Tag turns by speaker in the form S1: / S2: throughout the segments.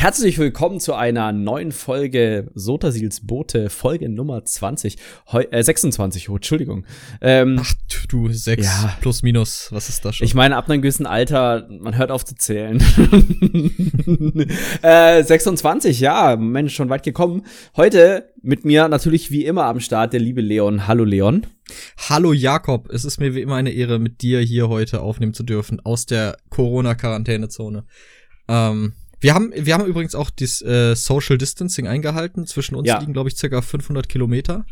S1: Herzlich willkommen zu einer neuen Folge Sotasils Boote, Folge Nummer 20, Heu äh, 26, oh, Entschuldigung.
S2: Ähm, Ach du, 6 ja. plus minus, was ist das schon?
S1: Ich meine, ab einem gewissen Alter, man hört auf zu zählen. äh, 26, ja, Mensch, schon weit gekommen. Heute mit mir natürlich wie immer am Start der liebe Leon. Hallo Leon.
S2: Hallo Jakob, es ist mir wie immer eine Ehre, mit dir hier heute aufnehmen zu dürfen aus der Corona-Quarantänezone. Ähm, wir haben, wir haben übrigens auch das äh, Social Distancing eingehalten. Zwischen uns ja. liegen, glaube ich, circa 500 Kilometer.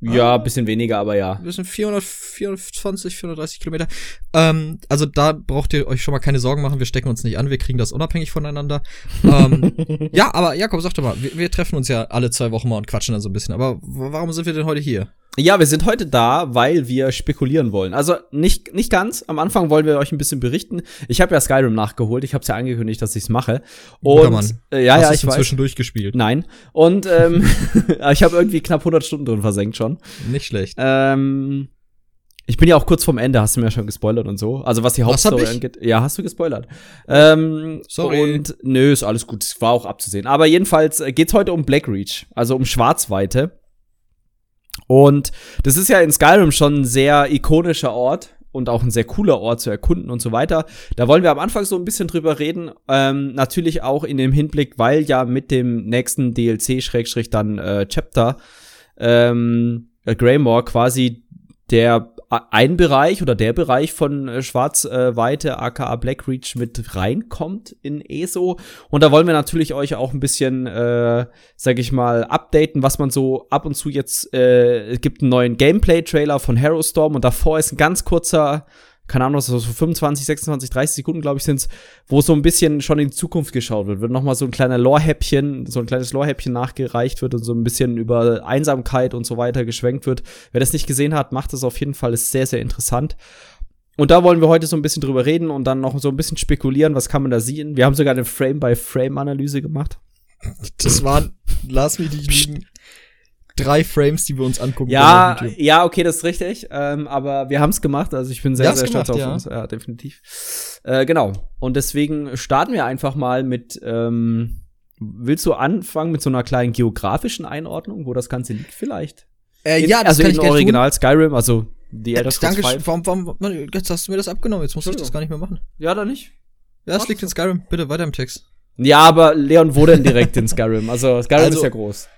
S1: Ja, bisschen weniger, aber ja.
S2: Wir sind 400, 420, 430 Kilometer. Ähm, also da braucht ihr euch schon mal keine Sorgen machen. Wir stecken uns nicht an. Wir kriegen das unabhängig voneinander. ähm, ja, aber Jakob, sag doch mal, wir, wir treffen uns ja alle zwei Wochen mal und quatschen dann so ein bisschen. Aber warum sind wir denn heute hier?
S1: Ja, wir sind heute da, weil wir spekulieren wollen. Also nicht nicht ganz. Am Anfang wollen wir euch ein bisschen berichten. Ich habe ja Skyrim nachgeholt. Ich habe es ja angekündigt, dass ich's mache.
S2: Und.
S1: Äh, ja,
S2: Hast
S1: ja, ich
S2: weiß. zwischendurch gespielt.
S1: Nein. Und ähm, ich habe irgendwie knapp 100 Stunden drin versenkt schon.
S2: Nicht schlecht.
S1: Ähm, ich bin ja auch kurz vorm Ende, hast du mir ja schon gespoilert und so. Also was die Hauptstory angeht. Ja, hast du gespoilert. Ähm,
S2: Sorry.
S1: Und nö, ist alles gut. War auch abzusehen. Aber jedenfalls äh, geht's heute um Blackreach, also um Schwarzweite. Und das ist ja in Skyrim schon ein sehr ikonischer Ort und auch ein sehr cooler Ort zu erkunden und so weiter. Da wollen wir am Anfang so ein bisschen drüber reden. Ähm, natürlich auch in dem Hinblick, weil ja mit dem nächsten DLC Schrägstrich dann äh, Chapter ähm, Greymore quasi der ein Bereich oder der Bereich von äh, Schwarzweite, aka Blackreach, mit reinkommt in ESO. Und da wollen wir natürlich euch auch ein bisschen, äh, sag ich mal, updaten, was man so ab und zu jetzt, äh, gibt einen neuen Gameplay-Trailer von Harrowstorm und davor ist ein ganz kurzer keine Ahnung, so 25, 26, 30 Sekunden, glaube ich, sind's, wo so ein bisschen schon in die Zukunft geschaut wird. Wird nochmal so ein kleiner Lore-Häppchen, so ein kleines Lore-Häppchen nachgereicht wird und so ein bisschen über Einsamkeit und so weiter geschwenkt wird. Wer das nicht gesehen hat, macht das auf jeden Fall, ist sehr, sehr interessant. Und da wollen wir heute so ein bisschen drüber reden und dann noch so ein bisschen spekulieren, was kann man da sehen. Wir haben sogar eine Frame-by-Frame-Analyse gemacht.
S2: Das waren, lass mich nicht liegen, drei Frames, die wir uns angucken.
S1: Ja, ja, okay, das ist richtig. Ähm, aber wir haben es gemacht. Also ich bin sehr, sehr stolz auf ja. uns. Ja, definitiv. Äh, genau. Und deswegen starten wir einfach mal mit. Ähm, willst du anfangen mit so einer kleinen geografischen Einordnung, wo das Ganze liegt, vielleicht?
S2: Äh, ja,
S1: das also kann in ich Original tun. Skyrim, also die Elder
S2: Scrolls Danke, warum, warum, jetzt hast du mir das abgenommen, jetzt muss ich das gar nicht mehr machen.
S1: Ja, dann nicht.
S2: Ja, es liegt in Skyrim. Bitte weiter im Text.
S1: Ja, aber Leon, wo denn direkt in Skyrim? Also Skyrim also, ist ja groß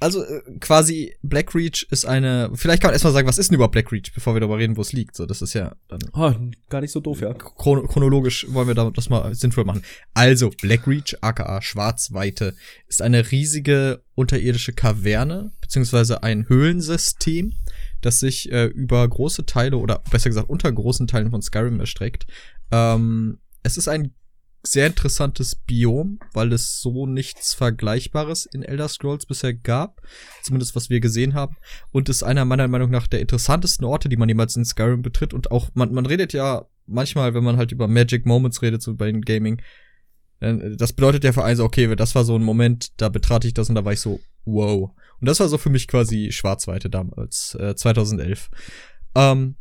S2: also äh, quasi Blackreach ist eine. Vielleicht kann man erstmal sagen, was ist denn überhaupt Blackreach, bevor wir darüber reden, wo es liegt. So, das ist ja dann.
S1: Oh, gar nicht so doof, ja.
S2: Chron chronologisch wollen wir das mal sinnvoll machen. Also, Blackreach, aka Schwarzweite, ist eine riesige unterirdische Kaverne, beziehungsweise ein Höhlensystem, das sich äh, über große Teile oder besser gesagt unter großen Teilen von Skyrim erstreckt. Ähm, es ist ein sehr interessantes Biom, weil es so nichts Vergleichbares in Elder Scrolls bisher gab. Zumindest was wir gesehen haben. Und ist einer meiner Meinung nach der interessantesten Orte, die man jemals in Skyrim betritt. Und auch, man, man redet ja manchmal, wenn man halt über Magic Moments redet, so bei den Gaming, das bedeutet ja für einen so, okay, das war so ein Moment, da betrat ich das und da war ich so, wow. Und das war so für mich quasi Schwarzweite damals, äh, 2011. Ähm,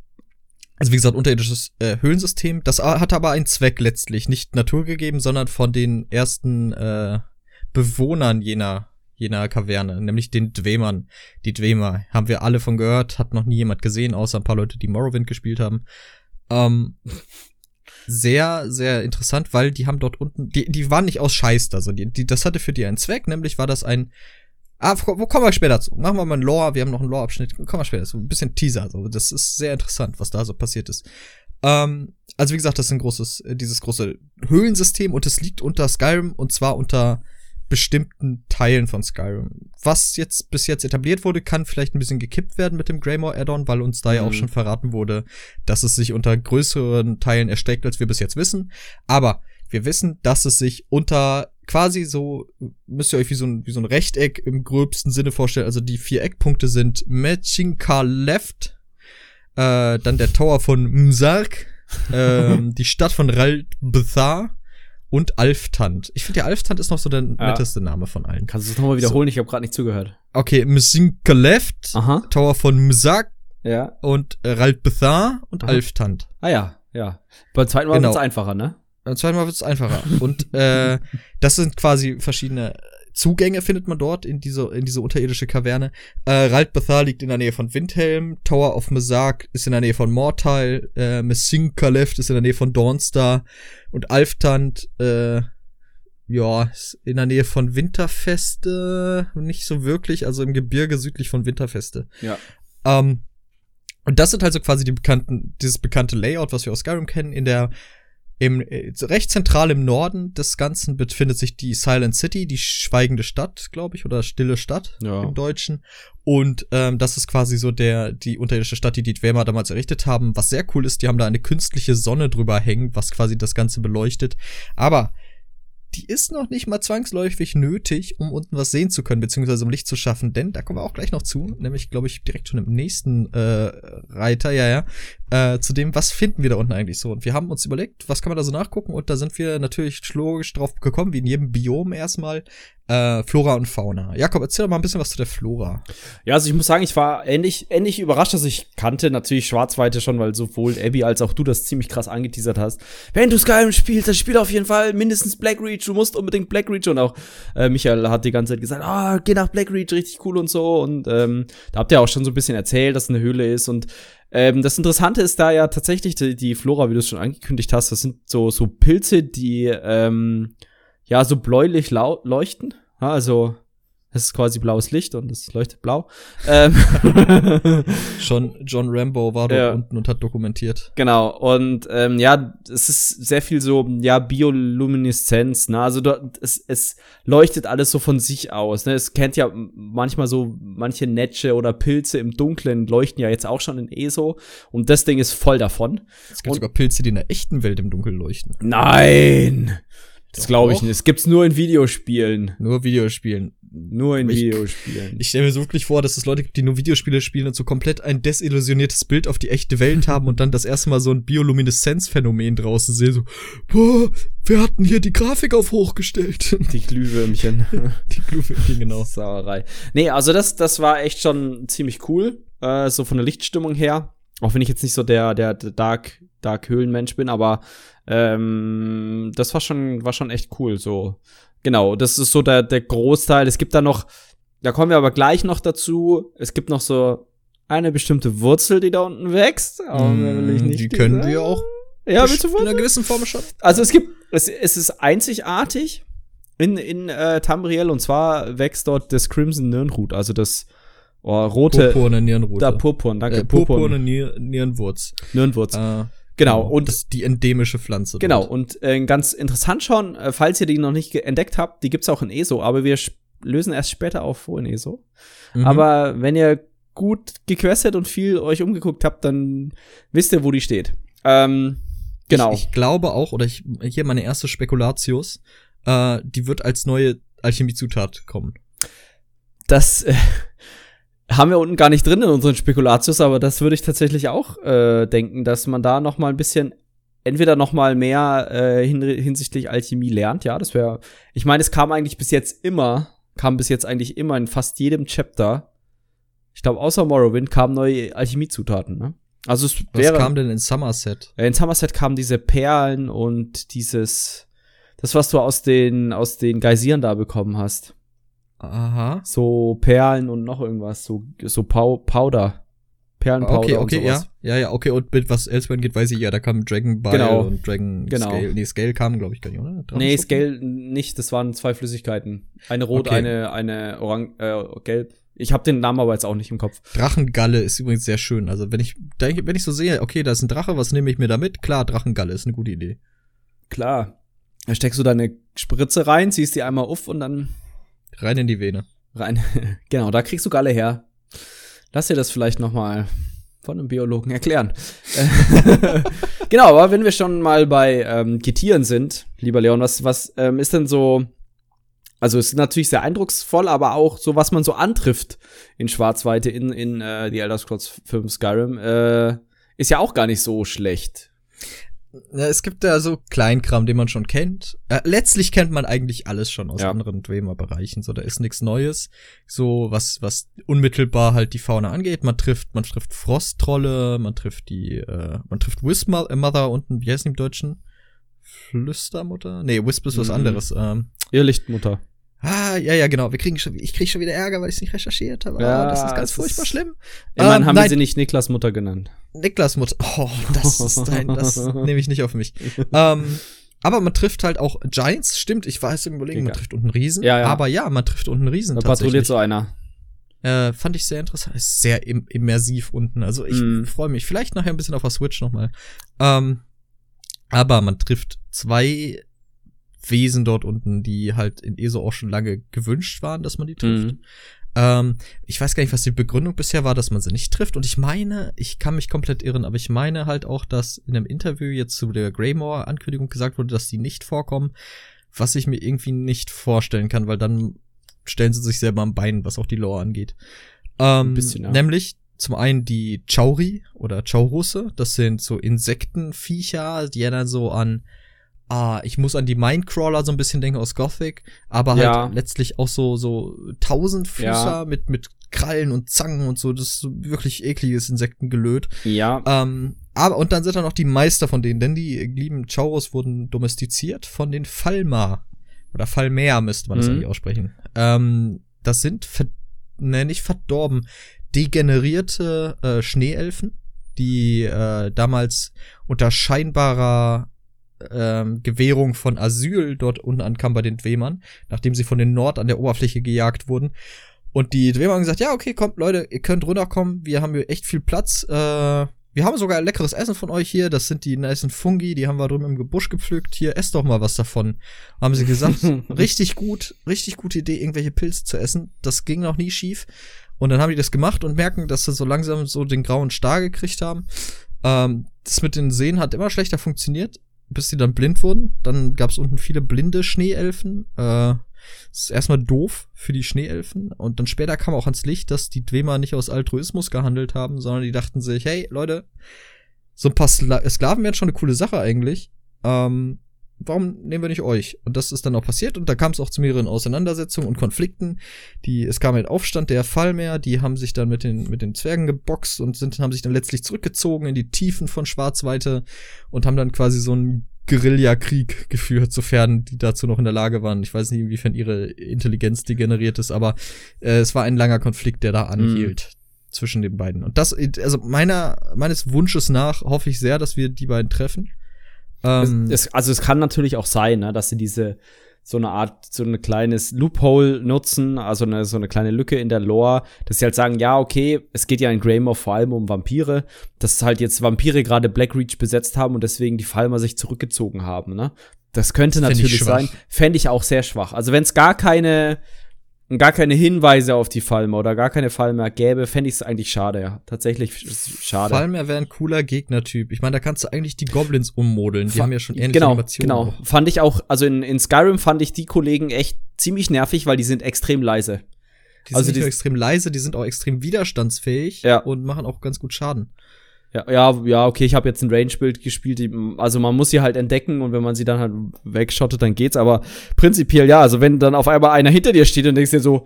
S2: also wie gesagt, unterirdisches äh, Höhlensystem. Das hat aber einen Zweck letztlich, nicht Natur gegeben, sondern von den ersten äh, Bewohnern jener jener Kaverne, nämlich den Dwemern. Die Dwemer haben wir alle von gehört, hat noch nie jemand gesehen, außer ein paar Leute, die Morrowind gespielt haben. Ähm, sehr, sehr interessant, weil die haben dort unten, die, die waren nicht aus Scheiß da, so die, die, das hatte für die einen Zweck, nämlich war das ein Ah, wo kommen wir später zu? Machen wir mal ein Lore, wir haben noch einen Lore-Abschnitt. Kommen wir später zu. Ein bisschen Teaser. So. Das ist sehr interessant, was da so passiert ist. Ähm, also wie gesagt, das ist ein großes, äh, dieses große Höhlensystem und es liegt unter Skyrim und zwar unter bestimmten Teilen von Skyrim. Was jetzt bis jetzt etabliert wurde, kann vielleicht ein bisschen gekippt werden mit dem Greymore Add-on, weil uns da ja auch mhm. schon verraten wurde, dass es sich unter größeren Teilen erstreckt, als wir bis jetzt wissen. Aber wir wissen, dass es sich unter quasi so, müsst ihr euch wie so ein, wie so ein Rechteck im gröbsten Sinne vorstellen. Also die vier Eckpunkte sind Machinka Left, äh, dann der Tower von Mzark, äh, die Stadt von Raldbthar und Alftant. Ich finde, der Alftant ist noch so der ja. netteste Name von allen.
S1: Kannst du es nochmal wiederholen? So. Ich habe gerade nicht zugehört.
S2: Okay, Mzinka Left,
S1: Aha.
S2: Tower von Mzark
S1: ja.
S2: und äh, Raldbthar und Aha. Alftant.
S1: Ah ja, ja. Beim zweiten Mal genau. es einfacher, ne?
S2: Beim zweiten Mal wird es einfacher. Und äh, das sind quasi verschiedene Zugänge findet man dort in diese, in diese unterirdische Kaverne. Äh, Ralt Bethar liegt in der Nähe von Windhelm, Tower of Mazak ist in der Nähe von Mortal, äh, Messinkaleft ist in der Nähe von Dawnstar und Alftand, äh, ja, ist in der Nähe von Winterfeste, nicht so wirklich, also im Gebirge südlich von Winterfeste.
S1: Ja.
S2: Ähm, und das sind also quasi die bekannten, dieses bekannte Layout, was wir aus Skyrim kennen, in der im, äh, recht zentral im Norden des Ganzen befindet sich die Silent City, die schweigende Stadt, glaube ich, oder stille Stadt
S1: Ja.
S2: im Deutschen. Und ähm, das ist quasi so der die unterirdische Stadt, die die Dwemer damals errichtet haben. Was sehr cool ist, die haben da eine künstliche Sonne drüber hängen, was quasi das Ganze beleuchtet. Aber die ist noch nicht mal zwangsläufig nötig, um unten was sehen zu können, beziehungsweise um Licht zu schaffen, denn da kommen wir auch gleich noch zu, nämlich, glaube ich, direkt schon im nächsten äh, Reiter, ja, ja, äh, zu dem, was finden wir da unten eigentlich so. Und wir haben uns überlegt, was kann man da so nachgucken, und da sind wir natürlich logisch drauf gekommen, wie in jedem Biom erstmal, äh, Flora und Fauna. Jakob, erzähl doch mal ein bisschen was zu der Flora.
S1: Ja, also ich muss sagen, ich war ähnlich, ähnlich überrascht, dass ich kannte natürlich Schwarzweite schon, weil sowohl Abby als auch du das ziemlich krass angeteasert hast. Wenn du Skyrim spielst, dann spiel auf jeden Fall mindestens Blackreach, du musst unbedingt Blackreach und auch äh, Michael hat die ganze Zeit gesagt, ah, geh nach Blackreach, richtig cool und so und ähm, da habt ihr auch schon so ein bisschen erzählt, dass es eine Höhle ist und ähm, das Interessante ist da ja tatsächlich die, die Flora, wie du es schon angekündigt hast, das sind so, so Pilze, die ähm, ja so bläulich leuchten. Also es ist quasi blaues Licht und es leuchtet blau. Ähm,
S2: Schon John Rambo war dort
S1: Ja.
S2: unten und hat dokumentiert.
S1: genau, und ähm, ja, es ist sehr viel so, ja, Biolumineszenz, ne? Also dort, es, es leuchtet alles so von sich aus. Ne? Es kennt ja manchmal so, manche Netsche oder Pilze im Dunklen leuchten ja jetzt auch schon in ESO. Und das Ding ist voll davon.
S2: Es gibt
S1: Und-
S2: sogar Pilze, die in der echten Welt im Dunkeln leuchten.
S1: Nein! Das glaube ich nicht. Es gibt's nur in Videospielen.
S2: Nur Videospielen.
S1: Nur in
S2: Ich-
S1: Videospielen.
S2: Ich stelle mir so wirklich vor, dass es Leute gibt, die nur Videospiele spielen und so komplett ein desillusioniertes Bild auf die echte Welt haben und dann das erste Mal so ein Biolumineszenzphänomen draußen sehen. So, boah, wir hatten hier die Grafik auf hochgestellt.
S1: die Glühwürmchen.
S2: die Glühwürmchen, genau.
S1: Sauerei. Nee, also das, das war echt schon ziemlich cool, äh, so von der Lichtstimmung her. Auch wenn ich jetzt nicht so der, der, der Dark, Dark Höhlenmensch bin, aber ähm, das war schon, war schon echt cool. So, genau, das ist so der, der Großteil. Es gibt da noch, da kommen wir aber gleich noch dazu. Es gibt noch so eine bestimmte Wurzel, die da unten wächst.
S2: Mm, die können wir auch
S1: Ja, willst du
S2: in einer gewissen Form schon.
S1: Also es gibt, es, es ist einzigartig in, in äh, Tamriel und zwar wächst dort das Crimson Nirnroot, also das oh, rote,
S2: Purpurne Nierenrute.
S1: da Purpurn, danke,
S2: äh, purpurne Nier Nierenwurz.
S1: Nirnwurz.
S2: Äh,
S1: genau, und
S2: das ist die endemische Pflanze.
S1: genau,
S2: dort.
S1: und äh, ganz interessant schon, äh, falls ihr die noch nicht entdeckt habt, die gibt's auch in ESO, aber wir lösen erst später auf, wo in ESO.
S2: Mhm.
S1: Aber wenn ihr gut gequestet und viel euch umgeguckt habt, dann wisst ihr, wo die steht. Ähm, genau.
S2: Ich, ich glaube auch, oder ich, hier meine erste Spekulatius, äh, die wird als neue Alchemiezutat kommen.
S1: Das äh, haben wir unten gar nicht drin in unseren Spekulatius, aber das würde ich tatsächlich auch äh, denken, dass man da noch mal ein bisschen entweder noch mal mehr äh, hin, hinsichtlich Alchemie lernt. Ja, das wäre. Ich meine, es kam eigentlich bis jetzt immer, kam bis jetzt eigentlich immer in fast jedem Chapter. Ich glaube, außer Morrowind kamen neue Alchemiezutaten. Ne? Also es
S2: Was
S1: wäre.
S2: kam denn in Somerset?
S1: In Somerset kamen diese Perlen und dieses, das was du aus den aus den Geysiren da bekommen hast.
S2: Aha.
S1: So Perlen und noch irgendwas, so, so Pau Powder. Perlenpowder
S2: Okay, okay, ja. Ja, ja, okay, und mit was Elsewhere geht, weiß ich ja, da kam Dragon Bile
S1: Genau.
S2: und Dragon
S1: Genau.
S2: Scale. Nee, Scale kam, glaube ich, gar nicht, oder?
S1: Nee,
S2: Drachenschuppen?
S1: Scale nicht, das waren zwei Flüssigkeiten. Eine rot,
S2: Okay.
S1: eine, eine orang äh, gelb. Ich habe den Namen aber jetzt auch nicht im Kopf.
S2: Drachengalle ist übrigens sehr schön. Also, wenn ich, denke, wenn ich so sehe, okay, da ist ein Drache, was nehme ich mir da mit? Klar, Drachengalle ist eine gute Idee.
S1: Klar. Da steckst du deine Spritze rein, ziehst die einmal auf und dann
S2: Rein in die Vene.
S1: rein. genau, da kriegst du Galle her. Lass dir das vielleicht noch mal von einem Biologen erklären. Genau, aber wenn wir schon mal bei ähm, Getieren sind, lieber Leon, was, was ähm, ist denn so, also es ist natürlich sehr eindrucksvoll, aber auch so, was man so antrifft in Schwarzweite in, in äh, die Elder Scrolls 5 Skyrim, äh, ist ja auch gar nicht so schlecht.
S2: Ja, es gibt da so Kleinkram, den man schon kennt. Äh, letztlich kennt man eigentlich alles schon aus
S1: Ja.
S2: anderen Dwemer-Bereichen. So, da ist nichts Neues. So, was, was unmittelbar halt die Fauna angeht. Man trifft, man trifft Frosttrolle, man trifft die, äh, man trifft Wismother unten, wie heißt die im Deutschen? Flüstermutter? Nee, Wisp ist was
S1: Mhm.
S2: anderes. Ähm,
S1: Irrlichtmutter.
S2: Ah, ja, ja, genau. Wir kriegen schon, ich krieg schon wieder Ärger, weil ich es nicht recherchiert habe.
S1: Ja,
S2: ah, das ist ganz furchtbar
S1: ist-
S2: schlimm.
S1: Immerhin
S2: Ähm,
S1: haben
S2: nein.
S1: sie nicht Niklas Mutter genannt.
S2: Niklas Mutter. Oh, das ist ein, das nehme ich nicht auf mich. ähm, aber man trifft halt auch Giants, stimmt. Ich weiß im Überlegen, man trifft unten Riesen.
S1: Ja, ja.
S2: Aber ja, man trifft unten Riesen.
S1: Da patrouilliert so einer.
S2: Äh, fand ich sehr interessant. Ist sehr im immersiv unten. Also ich
S1: Mm.
S2: freue mich. Vielleicht nachher ein bisschen auf der Switch nochmal. Ähm, aber man trifft zwei Wesen dort unten, die halt in ESO auch schon lange gewünscht waren, dass man die trifft.
S1: Mhm.
S2: Ähm, ich weiß gar nicht, was die Begründung bisher war, dass man sie nicht trifft. Und ich meine, ich kann mich komplett irren, aber ich meine halt auch, dass in einem Interview jetzt zu der Greymore-Ankündigung gesagt wurde, dass die nicht vorkommen, was ich mir irgendwie nicht vorstellen kann, weil dann stellen sie sich selber am Bein, was auch die Lore angeht. Ähm,
S1: Ein bisschen, ja.
S2: Nämlich zum einen die Chauri oder Chaurusse, das sind so Insektenviecher, die erinnern so an Ah, ich muss an die Mindcrawler so ein bisschen denken aus Gothic, aber halt
S1: Ja.
S2: letztlich auch so so Tausendfüßer
S1: Ja.
S2: mit mit Krallen und Zangen und so, das ist so wirklich ekliges Insektengelöt.
S1: Ja.
S2: Ähm, aber und dann sind da noch die Meister von denen, denn die lieben Chaurus wurden domestiziert von den Falma oder Falmer müsste man das
S1: Mhm.
S2: eigentlich aussprechen. Ähm, das sind ver ne, nicht verdorben, degenerierte äh, Schneeelfen, die äh, damals unter scheinbarer ähm, Gewährung von Asyl dort unten ankamen bei den Dwemern, nachdem sie von den Nord an der Oberfläche gejagt wurden. Und die Dwemer haben gesagt, ja, okay, kommt Leute, ihr könnt runterkommen, wir haben hier echt viel Platz. Äh, wir haben sogar leckeres Essen von euch hier, das sind die nicen Fungi, die haben wir drüben im Gebusch gepflückt. Hier, esst doch mal was davon. Haben sie gesagt, richtig gut, richtig gute Idee, irgendwelche Pilze zu essen. Das ging noch nie schief. Und dann haben die das gemacht und merken, dass sie so langsam so den grauen Star gekriegt haben. Ähm, das mit den Seen hat immer schlechter funktioniert, bis sie dann blind wurden. Dann gab es unten viele blinde Schneeelfen. Äh, das ist erstmal doof für die Schneeelfen. Und dann später kam auch ans Licht, dass die Dwemer nicht aus Altruismus gehandelt haben, sondern die dachten sich, hey, Leute, so ein paar Skla Sklaven wären schon eine coole Sache eigentlich. Ähm, warum nehmen wir nicht euch? Und das ist dann auch passiert und da kam es auch zu mehreren Auseinandersetzungen und Konflikten. Die, es kam halt Aufstand der Fallmeer, die haben sich dann mit den, mit den Zwergen geboxt und sind, haben sich dann letztlich zurückgezogen in die Tiefen von Schwarzweite und haben dann quasi so einen Guerillakrieg geführt, sofern die dazu noch in der Lage waren. Ich weiß nicht, inwiefern ihre Intelligenz degeneriert ist, aber äh, es war ein langer Konflikt, der da anhielt zwischen den beiden. Und das, also meiner, meines Wunsches nach hoffe ich sehr, dass wir die beiden treffen. Ähm,
S1: Es, es, also es kann natürlich auch sein, ne, dass sie diese so eine Art, so ein kleines Loophole nutzen, also eine, so eine kleine Lücke in der Lore, dass sie halt sagen, ja, okay, es geht ja in Greymore vor allem um Vampire, dass halt jetzt Vampire gerade Blackreach besetzt haben und deswegen die Falmer sich zurückgezogen haben, ne? Das könnte
S2: Fänd ich
S1: natürlich sein. Fände ich auch sehr schwach. Also wenn es gar keine, gar keine Hinweise auf die Falmer oder gar keine Falmer gäbe, fände ich es eigentlich schade, ja. Tatsächlich sch- schade.
S2: Falmer wäre ein cooler Gegnertyp. Ich meine, da kannst du eigentlich die Goblins ummodeln. Die
S1: Fa-
S2: haben ja schon ähnliche
S1: genau,
S2: Animationen.
S1: Genau,
S2: auch.
S1: fand ich auch, also in, in Skyrim fand ich die Kollegen echt ziemlich nervig, weil die sind extrem leise.
S2: Die
S1: Also
S2: sind nicht
S1: die-
S2: nur extrem leise, die sind auch extrem widerstandsfähig
S1: Ja.
S2: und machen auch ganz gut Schaden.
S1: Ja, ja, ja okay, ich habe jetzt ein Range-Bild gespielt, die, also man muss sie halt entdecken und wenn man sie dann halt wegschottet, dann geht's, aber prinzipiell ja, also wenn dann auf einmal einer hinter dir steht und denkst dir so,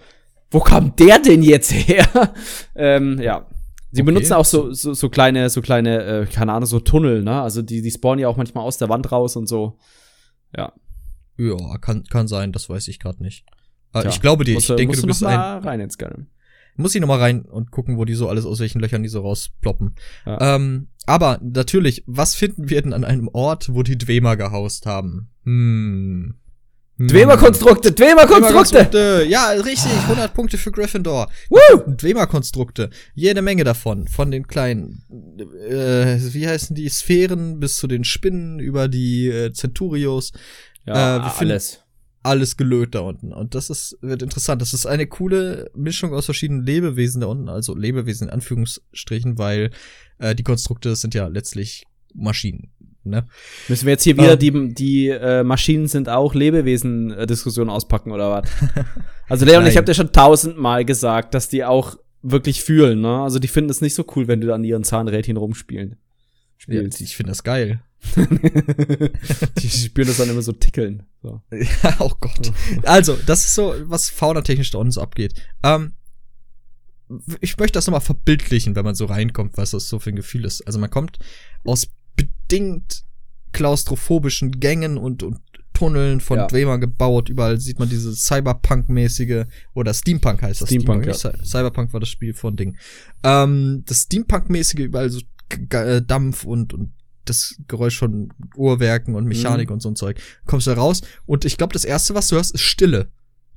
S1: wo kam der denn jetzt her? ähm, ja. Sie
S2: Okay.
S1: benutzen auch so, so, so kleine, so kleine, äh, keine Ahnung, so Tunnel, ne? Also die, die spawnen ja auch manchmal aus der Wand raus und so. Ja.
S2: Ja, kann, kann sein, das weiß ich gerade nicht. Äh,
S1: Tja,
S2: ich glaube dir, ich denke,
S1: musst
S2: du bist ein.
S1: rein in Skyrim.
S2: Muss ich noch mal rein und gucken, wo die so alles, aus welchen Löchern die so rausploppen.
S1: Ja.
S2: Ähm, aber natürlich, was finden wir denn an einem Ort, wo die Dwemer gehaust haben? Hm. Hm.
S1: Dwemer-Konstrukte, Dwemer-Konstrukte!
S2: Dwemer-Konstrukte. Ja, richtig. 100 Punkte für Gryffindor.
S1: Woo!
S2: Dwemer-Konstrukte. Jede Menge davon. Von den kleinen, äh, wie heißen die, Sphären bis zu den Spinnen über die äh, Centurios.
S1: Ja,
S2: Äh,
S1: alles.
S2: Alles gelöt da unten. Und das ist, wird interessant. Das ist eine coole Mischung aus verschiedenen Lebewesen da unten. Also Lebewesen in Anführungsstrichen, weil äh, die Konstrukte sind ja letztlich Maschinen. Ne?
S1: Müssen wir jetzt hier wieder
S2: Ähm.
S1: die, die äh, Maschinen sind auch Lebewesen-Diskussion auspacken oder was? Also Leon, ich habe dir schon tausendmal gesagt, dass die auch wirklich fühlen, ne? Also die finden es nicht so cool, wenn du an ihren Zahnrädchen rumspielen.
S2: Ja,
S1: Spielst.
S2: ich finde das geil.
S1: die spüren das dann immer so tickeln. So.
S2: Ja, oh Gott. Also, das ist so, was faunatechnisch da unten so abgeht. Ähm, ich möchte das nochmal verbildlichen, wenn man so reinkommt, was das so für ein Gefühl ist. Also man kommt aus bedingt klaustrophobischen Gängen und, und Tunneln von
S1: Ja.
S2: Dwemer gebaut. Überall sieht man diese Cyberpunk-mäßige oder Steampunk heißt das.
S1: Steampunk,
S2: nicht Cy- Cyberpunk war das Spiel von Ding. Ähm, das Steampunk-mäßige, überall so G- äh, Dampf und, und das Geräusch von Uhrwerken und Mechanik
S1: Mhm.
S2: und so ein Zeug. Kommst da raus und ich glaube, das erste, was du hörst, ist Stille.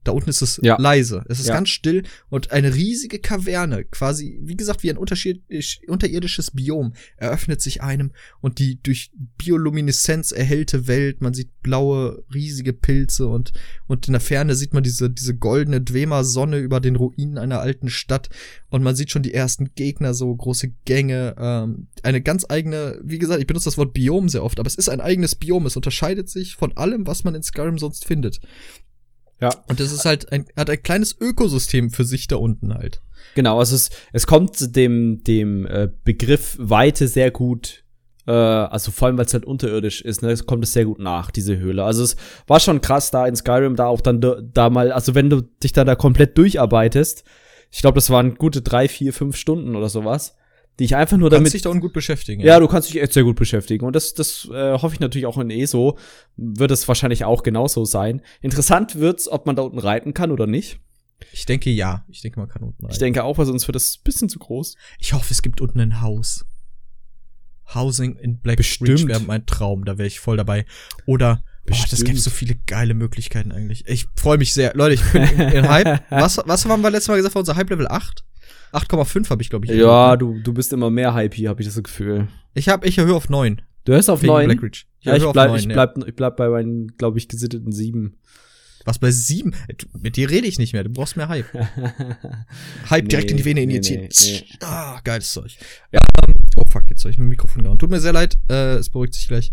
S2: Da unten ist es
S1: Ja.
S2: leise. Es ist
S1: Ja.
S2: ganz still und eine riesige Kaverne, quasi, wie gesagt, wie ein unterirdisches Biom, eröffnet sich einem und die durch Biolumineszenz erhellte Welt, man sieht blaue, riesige Pilze und, und in der Ferne sieht man diese, diese goldene Dwemer-Sonne über den Ruinen einer alten Stadt und man sieht schon die ersten Gegner, so große Gänge, ähm, eine ganz eigene, wie gesagt, ich benutze das Wort Biom sehr oft, aber es ist ein eigenes Biom, es unterscheidet sich von allem, was man in Skyrim sonst findet.
S1: Ja.
S2: Und das ist halt ein, hat ein kleines Ökosystem für sich da unten halt.
S1: Genau, also es, es kommt dem, dem äh, Begriff Weite sehr gut, äh, also vor allem, weil es halt unterirdisch ist, ne, es kommt es sehr gut nach, diese Höhle. Also es war schon krass da in Skyrim, da auch dann da, da mal, also wenn du dich da, da komplett durcharbeitest, ich glaube, das waren gute drei, vier, fünf Stunden oder sowas, die ich einfach nur
S2: Kannst
S1: damit
S2: dich da unten gut beschäftigen.
S1: Ja, du kannst dich echt sehr gut beschäftigen. Und das, das äh, hoffe ich natürlich auch in ESO. Wird es wahrscheinlich auch genauso sein. Interessant wird's, ob man da unten reiten kann oder nicht.
S2: Ich denke ja. Ich denke, man kann unten rein.
S1: Ich denke auch, weil sonst wird das ein bisschen zu groß.
S2: Ich hoffe, es gibt unten ein Haus. Housing in Black
S1: Bestimmt.
S2: Ridge wäre mein Traum, da wäre ich voll dabei. Oder, boah, das
S1: Bestimmt.
S2: gibt so viele geile Möglichkeiten eigentlich. Ich freue mich sehr. Leute, ich bin in, Hype. Was, was haben wir letztes Mal gesagt, war unser Hype Level 8? 8,5 habe ich, glaube ich.
S1: Ja, du, du bist immer mehr Hype hier, habe ich das Gefühl.
S2: Ich habe, ich erhöhe auf 9.
S1: Du hörst auf
S2: wegen
S1: neun.
S2: Black Ridge.
S1: Ja, ich bleib,
S2: neun,
S1: ich, bleib, ich bleib bei meinen, glaube ich, gesitteten sieben.
S2: Was bei 7? Mit dir rede ich nicht mehr, du brauchst mehr Hype. Hype direkt
S1: Nee,
S2: in die Vene injizieren.
S1: nee, nee.
S2: Ah, geiles Zeug. Ja. Ähm, oh fuck, jetzt soll ich mein Mikrofon gehauen. Tut mir sehr leid, äh, es beruhigt sich gleich.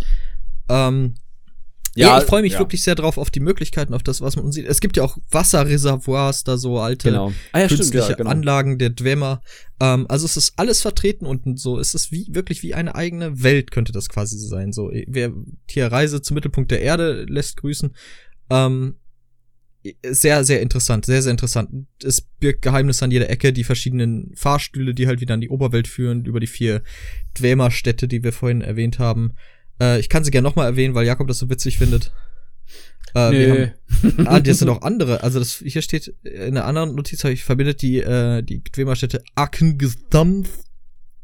S2: Ähm, ja, ich freue mich
S1: ja.
S2: wirklich sehr drauf auf die Möglichkeiten, auf das, was man sieht. Es gibt ja auch Wasserreservoirs, da so alte
S1: Genau. Ah, ja, stimmt,
S2: künstliche
S1: ja, genau.
S2: Anlagen der Dwemer. Ähm, also es ist alles vertreten unten so. Es ist wie wirklich wie eine eigene Welt könnte das quasi sein. So, wer hier Reise zum Mittelpunkt der Erde lässt grüßen. Ähm, sehr, sehr interessant, sehr, sehr interessant. Es birgt Geheimnisse an jeder Ecke, die verschiedenen Fahrstühle, die halt wieder an die Oberwelt führen, über die vier Dwemer-Städte, die wir vorhin erwähnt haben. Äh, ich kann sie gerne nochmal erwähnen, weil Jakob das so witzig findet. Äh, wir haben,
S1: Nö.
S2: ah, das sind auch andere. Also das hier steht in einer anderen Notiz habe ich verbindet die äh, die Dwemer-Städte Akengestamf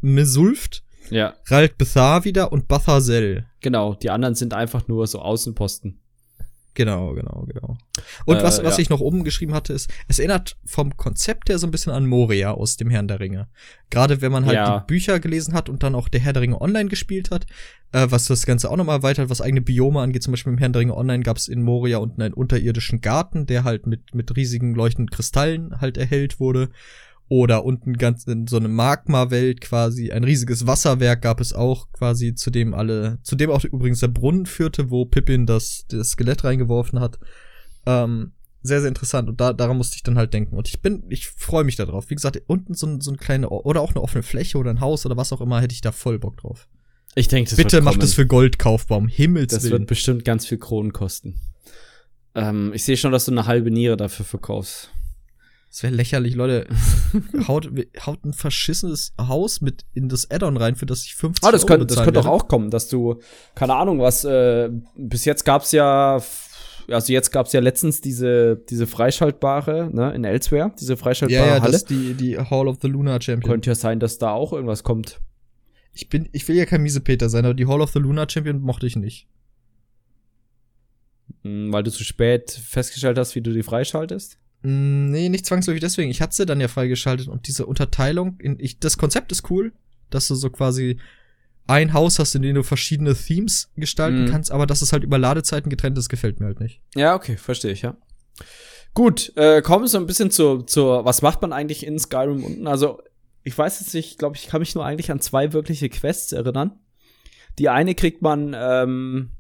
S2: Mesulft,
S1: ja,
S2: Ralt Bethar wieder und Bathasel.
S1: genau. Die anderen sind einfach nur so Außenposten.
S2: Genau, genau, genau. Und
S1: Äh,
S2: was, was
S1: ja.
S2: ich noch oben geschrieben hatte, ist, es erinnert vom Konzept her so ein bisschen an Moria aus dem Herrn der Ringe. Gerade wenn man halt
S1: Ja.
S2: die Bücher gelesen hat und dann auch der Herr der Ringe online gespielt hat, äh, was das Ganze auch nochmal erweitert, was eigene Biome angeht. Zum Beispiel im Herrn der Ringe online gab es in Moria unten einen unterirdischen Garten, der halt mit, mit riesigen leuchtenden Kristallen halt erhellt wurde. Oder unten ganz in so eine Magma-Welt quasi, ein riesiges Wasserwerk gab es auch quasi, zu dem alle, zu dem auch übrigens der Brunnen führte, wo Pippin das, das Skelett reingeworfen hat. Ähm, sehr, sehr interessant. Und da, daran musste ich dann halt denken. Und ich bin, ich freue mich da drauf. Wie gesagt, unten so, ein- so eine kleine, oder auch eine offene Fläche oder ein Haus oder was auch immer, hätte ich da voll Bock drauf.
S1: Ich denke, das
S2: Bitte
S1: wird
S2: macht es für Goldkaufbaum. Himmels
S1: Das
S2: Willen.
S1: wird bestimmt ganz viel Kronen kosten. Ähm, ich sehe schon, dass du eine halbe Niere dafür verkaufst.
S2: Das wäre lächerlich, Leute. haut, haut ein verschissenes Haus mit in das Add-on rein, für das ich 50
S1: Ah, das
S2: Euro
S1: könnte, das könnte doch auch kommen, dass du, keine Ahnung, was, äh, bis jetzt gab's ja, also jetzt gab's ja letztens diese, diese freischaltbare, ne, in Elsewhere, diese freischaltbare
S2: Ja, ja,
S1: Halle.
S2: das ist die, die Hall of the Lunar Champion.
S1: Könnte ja sein, dass da auch irgendwas kommt.
S2: Ich bin, ich will ja kein Miesepeter sein, aber die Hall of the Lunar Champion mochte ich nicht.
S1: Hm, weil du zu spät festgestellt hast, wie du die freischaltest.
S2: Mm, Nee, nicht zwangsläufig deswegen. Ich hatte sie dann ja freigeschaltet und diese Unterteilung in, ich, das Konzept ist cool, dass du so quasi ein Haus hast, in dem du verschiedene Themes gestalten
S1: Mhm.
S2: kannst, aber dass es halt über Ladezeiten getrennt ist, gefällt mir halt nicht.
S1: Ja, okay, verstehe ich, ja. Gut, äh, kommen wir so ein bisschen zur, zur, was macht man eigentlich in Skyrim unten? Also, ich weiß jetzt nicht, ich glaube, ich kann mich nur eigentlich an zwei wirkliche Quests erinnern. Die eine kriegt man ähm,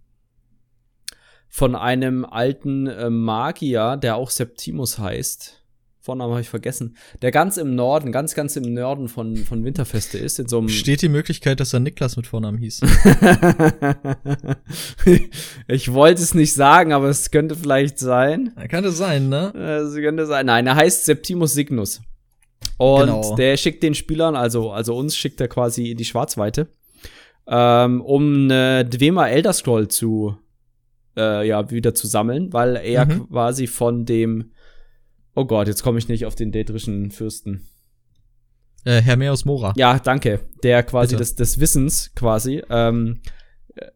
S1: von einem alten äh, Magier, der auch Septimus heißt. Vornamen habe ich vergessen. Der ganz im Norden, ganz, ganz im Norden von, von Winterfeste ist, in so einem.
S2: Steht die Möglichkeit, dass er Niklas mit Vornamen hieß?
S1: ich wollte es nicht sagen, aber es könnte vielleicht sein.
S2: Kann das sein, ne?
S1: Es könnte sein. Nein, er heißt Septimus Signus. Und
S2: Genau.
S1: der schickt den Spielern, also, also uns schickt er quasi in die Schwarzweite, ähm, um eine Dwemer Elder Scroll zu äh, ja wieder zu sammeln, weil er
S2: Mhm.
S1: quasi von dem Oh Gott, jetzt komme ich nicht auf den dätrischen Fürsten.
S2: Äh, Hermeus Mora.
S1: Ja, danke. Der quasi des, des Wissens quasi ähm,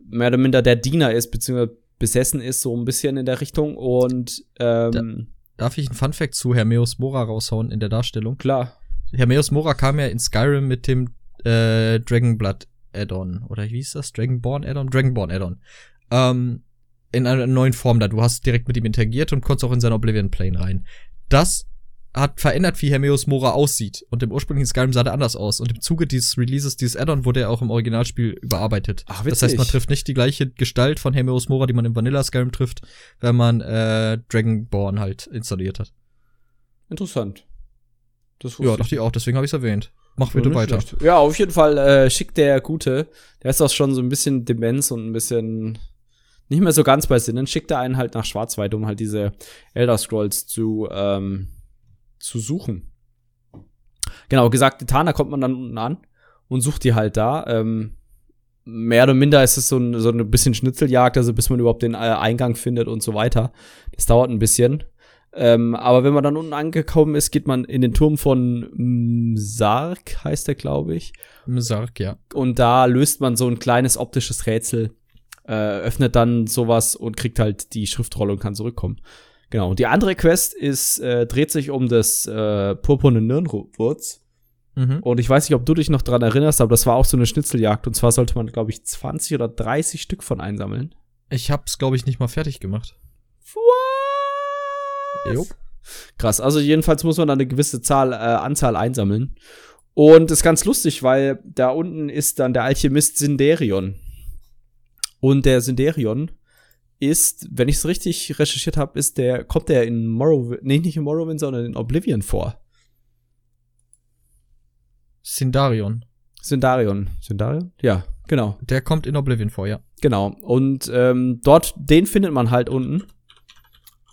S1: mehr oder minder der Diener ist, beziehungsweise besessen ist, so ein bisschen in der Richtung. Und ähm,
S2: Darf ich einen Funfact zu Hermeus Mora raushauen in der Darstellung?
S1: klar.
S2: Hermeus Mora kam ja in Skyrim mit dem äh, Dragonblood Add-on. Oder wie hieß das? Dragonborn Add-on? Dragonborn Add-on. Ähm, in einer neuen Form da. Du hast direkt mit ihm interagiert und konntest auch in seinen Oblivion Plane rein. Das hat verändert, wie Hermeus Mora aussieht. Und im ursprünglichen Skyrim sah der anders aus. Und im Zuge dieses Releases, dieses Add-on, wurde er auch im Originalspiel überarbeitet.
S1: Ach,
S2: das heißt, man
S1: witzig.
S2: trifft nicht die gleiche Gestalt von Hermeus Mora, die man im Vanilla Skyrim trifft, wenn man äh, Dragonborn halt installiert hat.
S1: Interessant. Das
S2: Ja, dachte ich auch, deswegen habe ich es erwähnt. Mach bitte weiter.
S1: schlecht. Ja, auf jeden Fall äh, schickt der Gute, der ist auch schon so ein bisschen Demenz und ein bisschen nicht mehr so ganz bei Sinnen, schickt er einen halt nach Schwarzwald, um halt diese Elder Scrolls zu, ähm, zu suchen. Genau, gesagt, getan, da kommt man dann unten an und sucht die halt da. Ähm, mehr oder minder ist es so ein, so ein bisschen Schnitzeljagd, also bis man überhaupt den äh, Eingang findet und so weiter. Das dauert ein bisschen. Ähm, aber wenn man dann unten angekommen ist, geht man in den Turm von Sarg, heißt der, glaube ich.
S2: Sarg, ja.
S1: Und da löst man so ein kleines optisches Rätsel, äh, öffnet dann sowas und kriegt halt die Schriftrolle und kann zurückkommen. Genau. Und die andere Quest ist, äh, dreht sich um das äh, purpurne Nirnwurz.
S2: Mhm.
S1: Und ich weiß nicht, ob du dich noch dran erinnerst, aber das war auch so eine Schnitzeljagd. Und zwar sollte man, glaube ich, 20 oder 30 Stück von einsammeln.
S2: Ich hab's, glaube ich, nicht mal fertig gemacht.
S1: Was?
S2: Jo.
S1: Krass. Also jedenfalls muss man dann eine gewisse Zahl, äh, Anzahl einsammeln. Und ist ganz lustig, weil da unten ist dann der Alchemist Sinderion. Und der Sinderion ist, wenn ich es richtig recherchiert habe, ist der, kommt der in Morrowind, nee, nicht in Morrowind, sondern in Oblivion vor.
S2: Sindarion.
S1: Sindarion. Sindarion? Ja, genau.
S2: Der kommt in Oblivion vor, ja.
S1: Genau. Und ähm, dort, den findet man halt unten.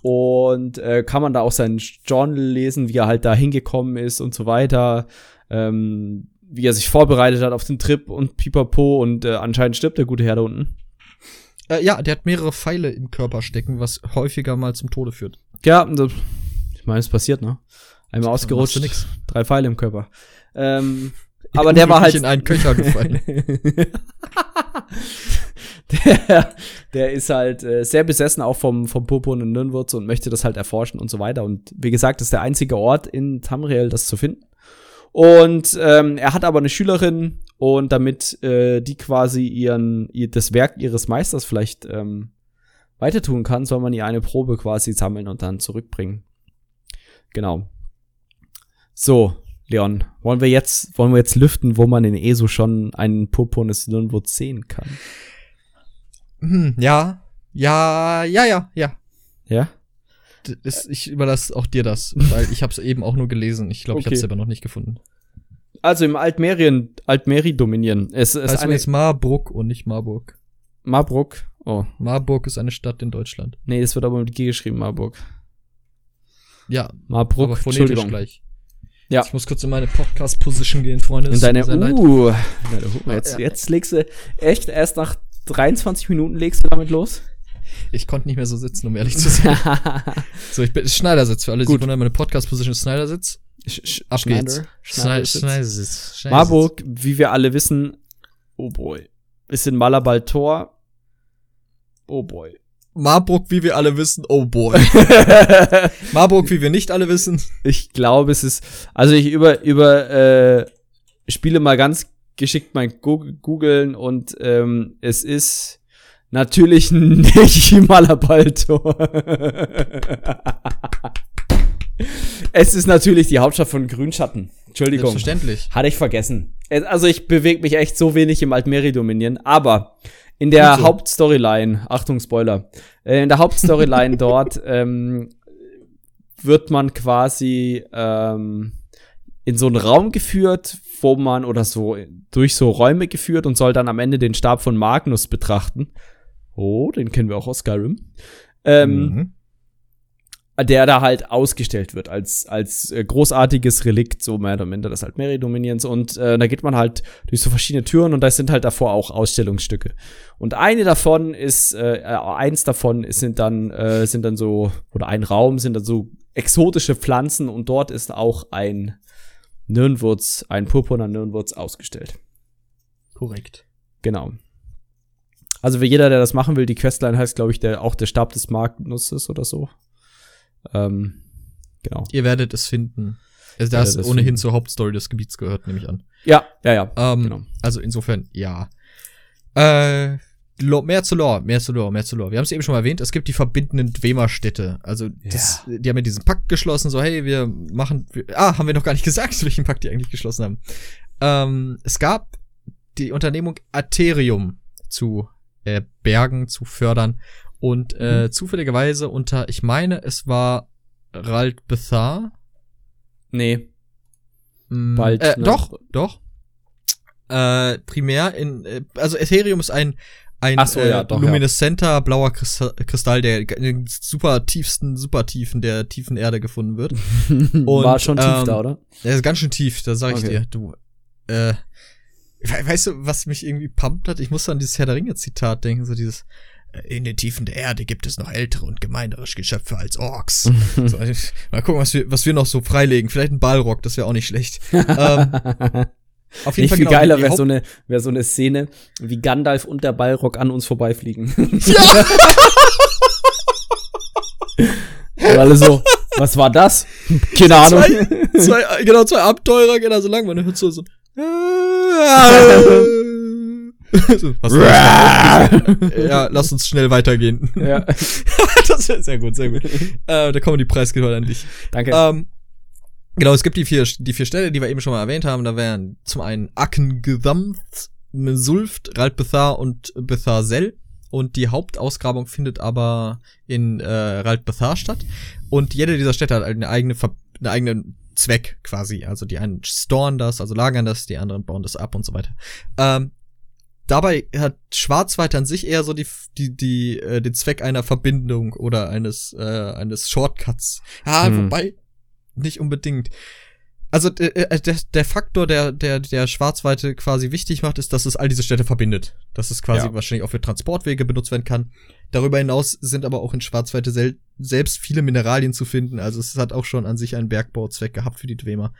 S1: Und äh, kann man da auch sein Journal lesen, wie er halt da hingekommen ist und so weiter. Ähm, wie er sich vorbereitet hat auf den Trip und pipapo. Und äh, anscheinend stirbt der gute Herr da unten.
S2: Äh, ja, der hat mehrere Pfeile im Körper stecken, was häufiger mal zum Tode führt.
S1: Ja, das, ich meine, es passiert, ne? Einmal ausgerutscht,
S2: nix.
S1: drei Pfeile im Körper. Ähm, aber der war halt
S2: in einen Köcher gefallen.
S1: der, der ist halt äh, sehr besessen auch vom, vom purpurnen Nirnwurz und möchte das halt erforschen und so weiter. Und wie gesagt, das ist der einzige Ort in Tamriel, das zu finden. Und ähm, er hat aber eine Schülerin und damit äh, die quasi ihren, ihr, das Werk ihres Meisters vielleicht ähm, weiter tun kann, soll man ihr eine Probe quasi sammeln und dann zurückbringen. Genau. So, Leon, wollen wir jetzt, wollen wir jetzt lüften, wo man in ESO schon einen purpurnes Nirnwurz sehen kann?
S2: hm, ja, ja, ja, ja, ja.
S1: Ja?
S2: Das, ich überlasse auch dir das, weil ich hab's eben auch nur gelesen. Ich glaube, ich
S1: Okay.
S2: hab's selber noch nicht gefunden.
S1: Also im Altmerien, Altmeri dominieren. Es ist
S2: heißt
S1: eine
S2: Marburg und nicht Marburg.
S1: Marburg. Oh,
S2: Marburg ist eine Stadt in Deutschland.
S1: nee, das wird aber mit G geschrieben, Marburg.
S2: Ja,
S1: Marburg,
S2: aber phonetisch
S1: Entschuldigung.
S2: gleich.
S1: Ja.
S2: Ich muss kurz in meine Podcast-Position gehen, Freunde.
S1: In
S2: Es
S1: deine, uh, jetzt, jetzt legst du, echt, erst nach 23 Minuten legst du damit los?
S2: Ich konnte nicht mehr so sitzen, um ehrlich zu sein. so, ich bin Schneidersitz für alle, die wundern. Meine Podcast-Position ist Schneidersitz.
S1: Sch-
S2: Ab geht's.
S1: Schneider,
S2: Schneider-
S1: Schneidersitz. Marburg, wie wir alle wissen, oh boy, ist in Malabal Tor. Oh boy.
S2: Marburg, wie wir alle wissen, oh boy. Marburg, wie wir nicht alle wissen.
S1: ich glaube, es ist, also ich über, über, äh, spiele mal ganz geschickt mein googeln und ähm, es ist natürlich nicht Malabaltor. es ist natürlich die Hauptstadt von Grünschatten. Entschuldigung.
S2: Selbstverständlich.
S1: Hatte ich vergessen. Es- Also ich bewege mich echt so wenig im Altmeri dominieren, aber in der
S2: so.
S1: Hauptstoryline, Achtung Spoiler, äh, in der Hauptstoryline dort ähm, wird man quasi ähm, in so einen Raum geführt, wo man oder so durch so Räume geführt und soll dann am Ende den Stab von Magnus betrachten. Oh, den kennen wir auch aus Skyrim. Ähm,
S2: Mhm.
S1: Der da halt ausgestellt wird als, als äh, großartiges Relikt, so mehr oder minder das halt Mary Dominions. Und äh, da geht man halt durch so verschiedene Türen und da sind halt davor auch Ausstellungsstücke. Und eine davon ist, äh, eins davon ist, sind dann, äh, sind dann so, oder ein Raum sind dann so exotische Pflanzen und dort ist auch ein Nirnwurz, ein purpurner Nirnwurz ausgestellt.
S2: Korrekt.
S1: Genau. Also für jeder, der das machen will, die Questline heißt, glaube ich, der, auch der Stab des Magnusses oder so. Ähm, genau.
S2: Ihr werdet es finden. Also das ohnehin finden. zur Hauptstory des Gebiets gehört, nehme ich an.
S1: Ja, ja, ja.
S2: Ähm, genau. Also insofern, ja. Äh, mehr zu Lore, mehr zu Lore, mehr zu Lore. Wir haben es eben schon mal erwähnt, es gibt die verbindenden Dwemer-Städte. Also, das, ja. die haben ja diesen Pakt geschlossen, so, hey, wir machen, wir, ah, haben wir noch gar nicht gesagt, welchen Pakt die eigentlich geschlossen haben. Ähm, es gab die Unternehmung Aetherium zu äh, bergen, zu fördern und äh, mhm. zufälligerweise unter, ich meine, es war Rald Bethar.
S1: Nee.
S2: Mm, Bald. Äh, ne? Doch, doch. Äh, primär in, äh, also Ethereum ist ein ein
S1: so, ja,
S2: äh, doch, lumineszenter ja. blauer Kristall, der in den super tiefsten, super tiefen der tiefen Erde gefunden wird.
S1: Und, War schon tief ähm, da, oder?
S2: Der ist ganz schön tief, da sag ich okay. dir. Du, äh, weißt du, was mich irgendwie pumpt hat? Ich muss an dieses Herr der Ringe Zitat denken, so dieses, in den Tiefen der Erde gibt es noch ältere und gemeinerische Geschöpfe als Orks. so, mal gucken, was wir, was wir noch so freilegen. Vielleicht ein Ballrock, das wäre auch nicht schlecht. ähm,
S1: auf jeden Nicht Fall viel genau, geiler wäre so eine wäre so eine Szene, wie Gandalf und der Ballrock an uns vorbeifliegen. Ja. und alle so, was war das? Keine Ahnung.
S2: Zwei, zwei, genau, zwei Abenteurer, genau, so lang man hört so so. so, ja, lass uns schnell weitergehen.
S1: Ja.
S2: das wäre sehr gut, sehr gut. Äh, da kommen die Preisgehör an dich.
S1: Danke.
S2: Ähm, Genau, es gibt die vier, die vier Städte, die wir eben schon mal erwähnt haben. Da wären zum einen Akengesamt, Sulft, Raldbethar und Betharsel. Und die Hauptausgrabung findet aber in äh, Raldbethar statt. Und jede dieser Städte hat eine eigene, eine eigene Zweck quasi. Also die einen storen das, also lagern das, die anderen bauen das ab und so weiter. Ähm, dabei hat Schwarzwald an sich eher so die, die, die, äh, den Zweck einer Verbindung oder eines, äh, eines Shortcuts. Ja, hm. wobei, nicht unbedingt. Also äh, äh, der, der Faktor, der, der, der Schwarzweite quasi wichtig macht, ist, dass es all diese Städte verbindet. Dass es quasi ja. wahrscheinlich auch für Transportwege benutzt werden kann. Darüber hinaus sind aber auch in Schwarzweite sel selbst viele Mineralien zu finden. Also es hat auch schon an sich einen Bergbauzweck gehabt für die Dwemer.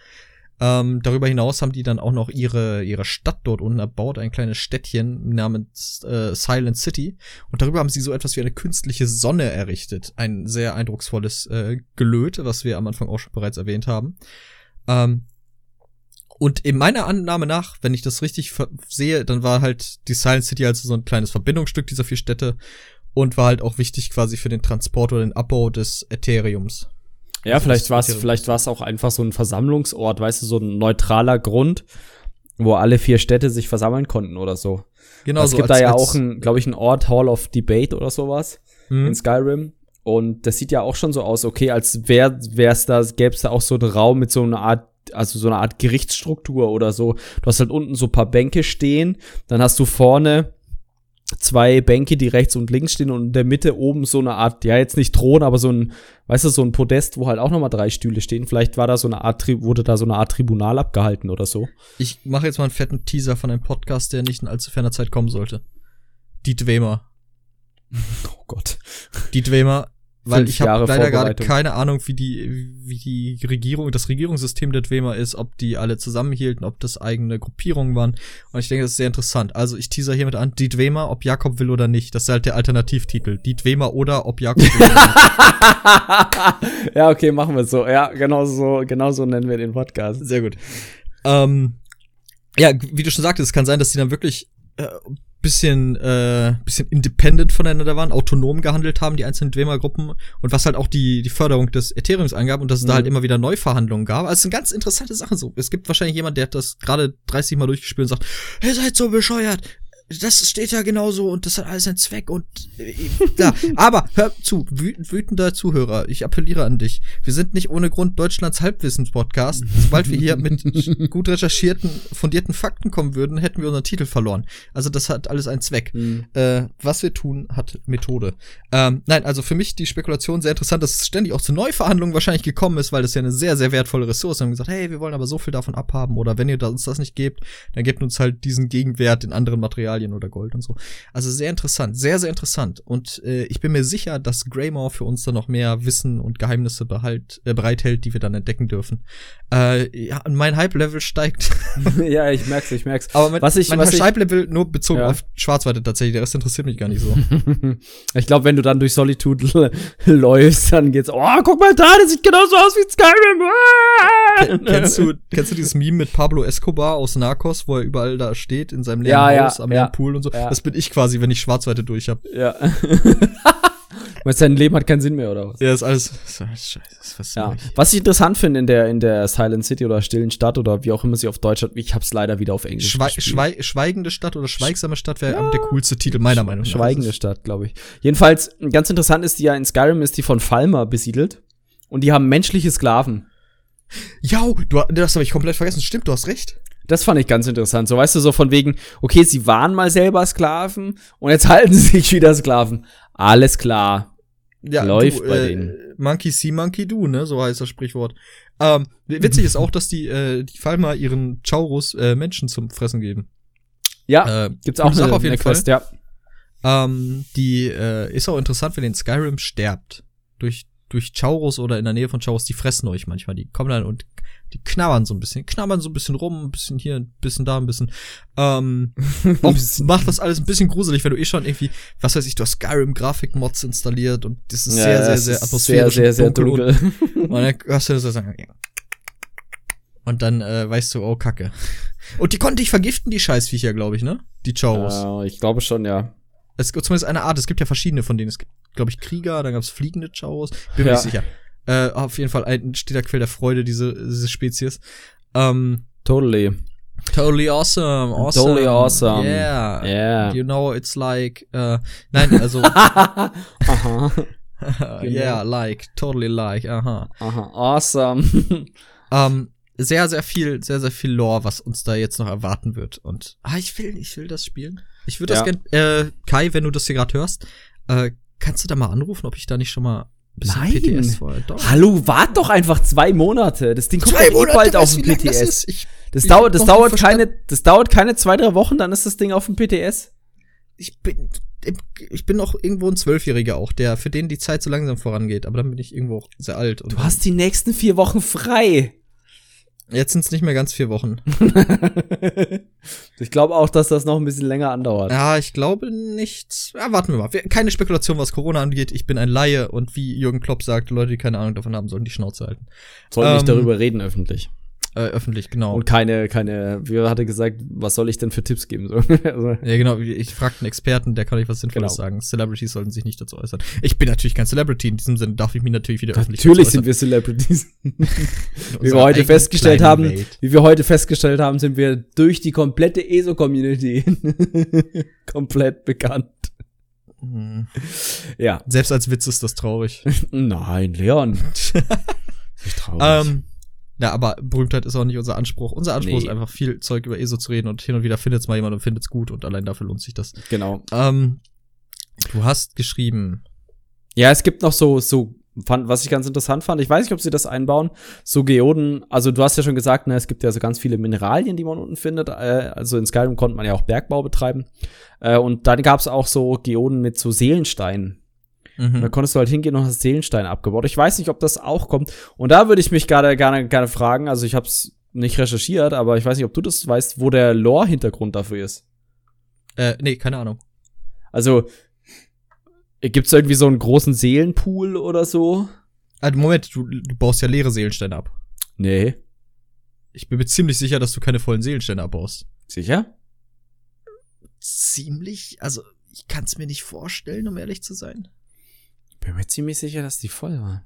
S2: Ähm, darüber hinaus haben die dann auch noch ihre, ihre Stadt dort unten erbaut, ein kleines Städtchen namens äh, Silent City. Und darüber haben sie so etwas wie eine künstliche Sonne errichtet. Ein sehr eindrucksvolles äh, Gelöte, was wir am Anfang auch schon bereits erwähnt haben. Ähm, und in meiner Annahme nach, wenn ich das richtig sehe, dann war halt die Silent City also so ein kleines Verbindungsstück dieser vier Städte und war halt auch wichtig quasi für den Transport oder den Abbau des Ethereums.
S1: Ja, also vielleicht war es vielleicht war es auch einfach so ein Versammlungsort, weißt du, so ein neutraler Grund, wo alle vier Städte sich versammeln konnten oder so. Genau. Es so gibt als, da ja auch glaube ich, ein Ort Hall of Debate oder sowas mhm. in Skyrim. Und das sieht ja auch schon so aus, okay, als wäre wär's da, gäbe es da auch so einen Raum mit so einer Art, also so einer Art Gerichtsstruktur oder so. Du hast halt unten so ein paar Bänke stehen, dann hast du vorne zwei Bänke, die rechts und links stehen und in der Mitte oben so eine Art, ja jetzt nicht Thron, aber so ein, weißt du, so ein Podest, wo halt auch nochmal drei Stühle stehen. Vielleicht war da so eine Art, wurde da so eine Art Tribunal abgehalten oder so.
S2: Ich mache jetzt mal einen fetten Teaser von einem Podcast, der nicht in allzu ferner Zeit kommen sollte. Die Dwemer.
S1: Oh Gott.
S2: Die Dwemer weil ich habe leider gerade keine Ahnung, wie die, wie die Regierung, das Regierungssystem der Dwemer ist, ob die alle zusammenhielten, ob das eigene Gruppierungen waren. Und ich denke, das ist sehr interessant. Also ich teaser hiermit an, die Dwemer, ob Jakob will oder nicht. Das ist halt der Alternativtitel. Die Dwemer oder ob Jakob will oder
S1: nicht. ja, okay, machen wir es so. Ja, genau so, genau so nennen wir den Podcast.
S2: Sehr gut. Ähm, ja, wie du schon sagtest, es kann sein, dass die dann wirklich äh, bisschen, äh, bisschen independent voneinander waren, autonom gehandelt haben, die einzelnen Dwemer-Gruppen und was halt auch die, die Förderung des Ethereums angab und dass es mhm. da halt immer wieder Neuverhandlungen gab. Also es sind ganz interessante Sachen so. Es gibt wahrscheinlich jemand, der hat das gerade 30 Mal durchgespielt und sagt, ihr seid so bescheuert. Das steht ja genauso und das hat alles einen Zweck und äh, da. Aber hör zu, wütend, wütender Zuhörer, ich appelliere an dich. Wir sind nicht ohne Grund Deutschlands Halbwissens-Podcast. Sobald wir hier mit gut recherchierten, fundierten Fakten kommen würden, hätten wir unseren Titel verloren. Also das hat alles einen Zweck.
S1: Mhm.
S2: Äh, was wir tun, hat Methode. Ähm, nein, also für mich die Spekulation sehr interessant, dass es ständig auch zu Neuverhandlungen wahrscheinlich gekommen ist, weil das ja eine sehr, sehr wertvolle Ressource ist. Wir haben gesagt, hey, wir wollen aber so viel davon abhaben oder wenn ihr uns das nicht gebt, dann gebt uns halt diesen Gegenwert in anderen Materialien oder Gold und so. Also sehr interessant, sehr, sehr interessant. Und äh, ich bin mir sicher, dass Greymore für uns dann noch mehr Wissen und Geheimnisse behalt, äh, bereithält, die wir dann entdecken dürfen. Äh, ja, mein Hype-Level steigt.
S1: ja, ich merk's, ich merk's.
S2: Aber mein,
S1: Was ich-
S2: mein Hype-Level nur bezogen
S1: Ja.
S2: auf Schwarzweite tatsächlich. Der Rest interessiert mich gar nicht so.
S1: ich glaube, wenn du dann durch Solitude läufst, dann geht's, oh, guck mal da, der sieht genauso aus wie Skyrim. Ah!
S2: kennst du, kennst du dieses Meme mit Pablo Escobar aus Narcos, wo er überall da steht in seinem leeren
S1: Ja, ja,
S2: Haus am
S1: ja.
S2: Pool und so?
S1: Ja.
S2: Das bin ich quasi, wenn ich Schwarzweite durch hab.
S1: Ja. Du, dein Leben hat keinen Sinn mehr, oder was?
S2: Ja, ist alles. Ist alles scheiße. Was
S1: Ja.
S2: ich?
S1: Was ich interessant finde in der, in der Silent City oder Stillen Stadt oder wie auch immer sie auf Deutsch hat, ich hab's leider wieder auf Englisch
S2: Schwei
S1: gespielt.
S2: Schwei schweigende Stadt oder schweigsame Stadt wäre der coolste Titel, meiner Meinung nach.
S1: Schweigende Stadt, glaube ich. Jedenfalls, ganz interessant ist die ja in Skyrim ist die von Falmer besiedelt. Und die haben menschliche Sklaven.
S2: Ja, du, das habe ich komplett vergessen. Stimmt, du hast recht.
S1: Das fand ich ganz interessant. So, weißt du, so von wegen, okay, sie waren mal selber Sklaven und jetzt halten sie sich wieder Sklaven. Alles klar.
S2: Ja,
S1: Läuft
S2: du,
S1: bei
S2: äh,
S1: denen.
S2: Monkey see, Monkey do, ne? So heißt das Sprichwort. Ähm, witzig ist auch, dass die, äh, die Falmer ihren Chaurus äh, Menschen zum Fressen geben.
S1: Ja,
S2: Äh,
S1: gibt's auch eine,
S2: Sache auf jeden
S1: eine Quest, ja.
S2: Ähm, die äh, ist auch interessant, wenn in Skyrim sterbt. Durch, durch Chaurus oder in der Nähe von Chaurus, die fressen euch manchmal. Die kommen dann und die knabbern so ein bisschen, knabbern so ein bisschen rum, ein bisschen hier, ein bisschen da, ein bisschen. Ähm, auch macht das alles ein bisschen gruselig, wenn du eh schon irgendwie, was weiß ich, du hast Skyrim-Grafik-Mods installiert und das ist sehr, sehr, sehr
S1: ist
S2: atmosphärisch.
S1: Sehr, sehr,
S2: und
S1: sehr
S2: dunkel.
S1: dunkel.
S2: Und, und dann hörst du sagen, und dann äh, weißt du, oh Kacke. Und die konnten dich vergiften, die Scheißviecher, glaube ich, ne? Die Chaurus.
S1: Äh, ich glaube schon, ja.
S2: Es gibt zumindest eine Art, es gibt ja verschiedene von denen. Es gibt, glaube ich, Krieger, dann gab es fliegende Chaos. Bin mir
S1: Ja.
S2: nicht sicher. Äh, auf jeden Fall ein steter Quell der Freude, diese, diese Spezies. Ähm,
S1: Totally.
S2: totally awesome, awesome.
S1: Totally awesome.
S2: Yeah.
S1: Yeah.
S2: You know, it's like, äh, nein, also,
S1: Aha.
S2: yeah, like, totally like, aha.
S1: Aha. Awesome.
S2: Ähm, sehr, sehr viel, sehr, sehr viel Lore, was uns da jetzt noch erwarten wird. Und, ah, ich will, ich will das spielen. Ich würde das
S1: Ja.
S2: gern, äh, Kai, wenn du das hier gerade hörst, äh, kannst du da mal anrufen, ob ich da nicht schon mal bisschen
S1: Nein.
S2: PTS vorher. Doch.
S1: Hallo, wart doch einfach zwei Monate. Das Ding kommt doch eh bald auf dem
S2: Das,
S1: PTS.
S2: ist? Ich,
S1: Das
S2: Ich
S1: dauert, das dauert keine, das dauert keine zwei, drei Wochen, dann ist das Ding auf dem PTS.
S2: ich bin, ich bin noch irgendwo ein Zwölfjähriger auch, der, für den die Zeit so langsam vorangeht. Aber dann bin ich irgendwo auch sehr alt. Und
S1: Du hast die nächsten vier Wochen frei.
S2: Jetzt sind es nicht mehr ganz vier Wochen.
S1: ich glaube auch, dass das noch ein bisschen länger andauert.
S2: Ja, ich glaube nicht. Ja, warten wir mal. Keine Spekulation, was Corona angeht. Ich bin ein Laie und wie Jürgen Klopp sagt, Leute, die keine Ahnung davon haben, sollen die Schnauze halten.
S1: Sollen nicht
S2: ähm,
S1: darüber reden öffentlich.
S2: Äh, öffentlich, genau.
S1: Und keine, keine, wie hatte gesagt, was soll ich denn für Tipps geben? So. also,
S2: ja, genau. Ich fragte einen Experten, der kann euch was Sinnvolles
S1: Genau.
S2: sagen. Celebrities sollten sich nicht dazu äußern. Ich bin natürlich kein Celebrity. In diesem Sinne darf ich mich natürlich wieder öffentlich
S1: natürlich sind wir Celebrities. Wie wir heute festgestellt haben,
S2: Welt.
S1: wie wir heute festgestellt haben, sind wir durch die komplette ESO-Community komplett bekannt.
S2: Mhm.
S1: Ja.
S2: Selbst als Witz ist das traurig.
S1: Nein, Leon. Nicht traurig.
S2: ähm, ja, aber Berühmtheit ist auch nicht unser Anspruch. Unser Anspruch
S1: Nee.
S2: ist einfach viel Zeug über ESO zu reden und hin und wieder findet's mal jemand und findet's gut und allein dafür lohnt sich das.
S1: genau.
S2: Ähm, du hast geschrieben.
S1: Ja, es gibt noch so, so, fand, was ich ganz interessant fand, ich weiß nicht, ob sie das einbauen, so Geoden, also du hast ja schon gesagt, ne, es gibt ja so ganz viele Mineralien, die man unten findet, äh, also in Skyrim konnte man ja auch Bergbau betreiben, äh, und dann gab es auch so Geoden mit so Seelensteinen. Und da
S2: Mhm.
S1: konntest du halt hingehen und hast Seelenstein abgebaut. Ich weiß nicht, ob das auch kommt. Und da würde ich mich gerade gerne, gerne fragen, also ich habe es nicht recherchiert, aber ich weiß nicht, ob du das weißt, wo der Lore-Hintergrund dafür ist.
S2: Äh, nee, keine Ahnung.
S1: Also, gibt's irgendwie so einen großen Seelenpool oder so?
S2: Ah, Moment, du, du baust ja leere Seelensteine ab.
S1: Nee.
S2: Ich bin mir ziemlich sicher, dass du keine vollen Seelensteine abbaust.
S1: Sicher?
S2: Ziemlich? Also, ich kann es mir nicht vorstellen, um ehrlich zu sein.
S1: Bin mir ziemlich sicher, dass die voll waren.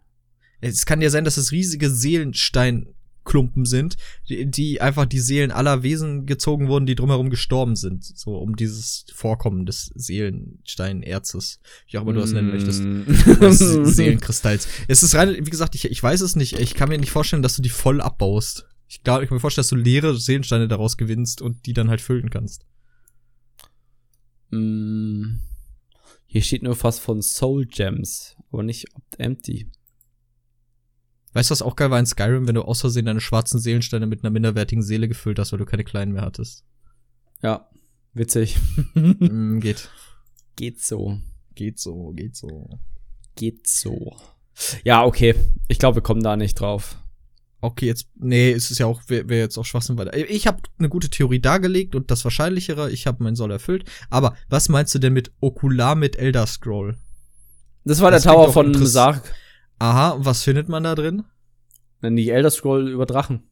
S2: Es kann ja sein, dass es riesige Seelenstein Steinklumpen sind, die, die einfach die Seelen aller Wesen gezogen wurden, die drumherum gestorben sind. So um dieses Vorkommen des Seelensteinerzes. Wie auch immer du das nennen möchtest. Des Seelenkristalls. Es ist rein, wie gesagt, ich, ich weiß es nicht. Ich kann mir nicht vorstellen, dass du die voll abbaust. Ich glaube, ich kann mir vorstellen, dass du leere Seelensteine daraus gewinnst und die dann halt füllen kannst.
S1: Mm. Hier steht nur fast von Soul Gems, aber nicht empty.
S2: Weißt du, was auch geil war in Skyrim, wenn du aus Versehen deine schwarzen Seelensteine mit einer minderwertigen Seele gefüllt hast, weil du keine kleinen mehr hattest?
S1: Ja, witzig.
S2: mm, geht.
S1: Geht so.
S2: Geht so, geht so.
S1: Geht so. Ja, okay. Ich glaube, wir kommen da nicht drauf.
S2: Okay, jetzt, nee, es ist ja auch, wäre wär jetzt auch Schwachsinn weiter. Ich habe eine gute Theorie dargelegt und das Wahrscheinlichere, ich habe meinen Soll erfüllt. Aber was meinst du denn mit Okular mit Elder Scroll?
S1: Das war das der Tower von Sark.
S2: Aha, und was findet man da drin?
S1: Wenn die Elder Scroll über Drachen.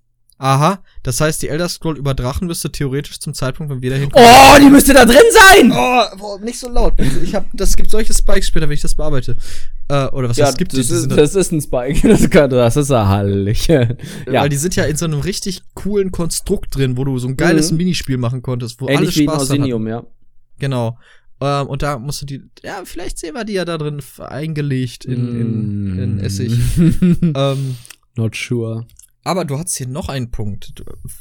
S2: Aha, das heißt, die Elder Scroll über Drachen müsste theoretisch zum Zeitpunkt, wenn wir da hinkommen.
S1: Oh, die müsste da drin sein!
S2: Oh, boah, nicht so laut. Ich hab, das gibt solche Spikes später, wenn ich das bearbeite. Äh, oder was
S1: ja,
S2: das gibt.
S1: Das, ist, das ist ein Spike. Das, kann, das ist ja hallig. ja.
S2: Weil die sind ja in so einem richtig coolen Konstrukt drin, wo du so ein geiles mhm. Minispiel machen konntest, wo
S1: Ähnlich
S2: alles Spaß
S1: wie in Osinium, ja.
S2: Genau. Ähm, und da musst du die, ja, vielleicht sehen wir die ja da drin eingelegt in, in, in
S1: Mm.
S2: Essig. ähm,
S1: Not sure.
S2: Aber du hast hier noch einen Punkt.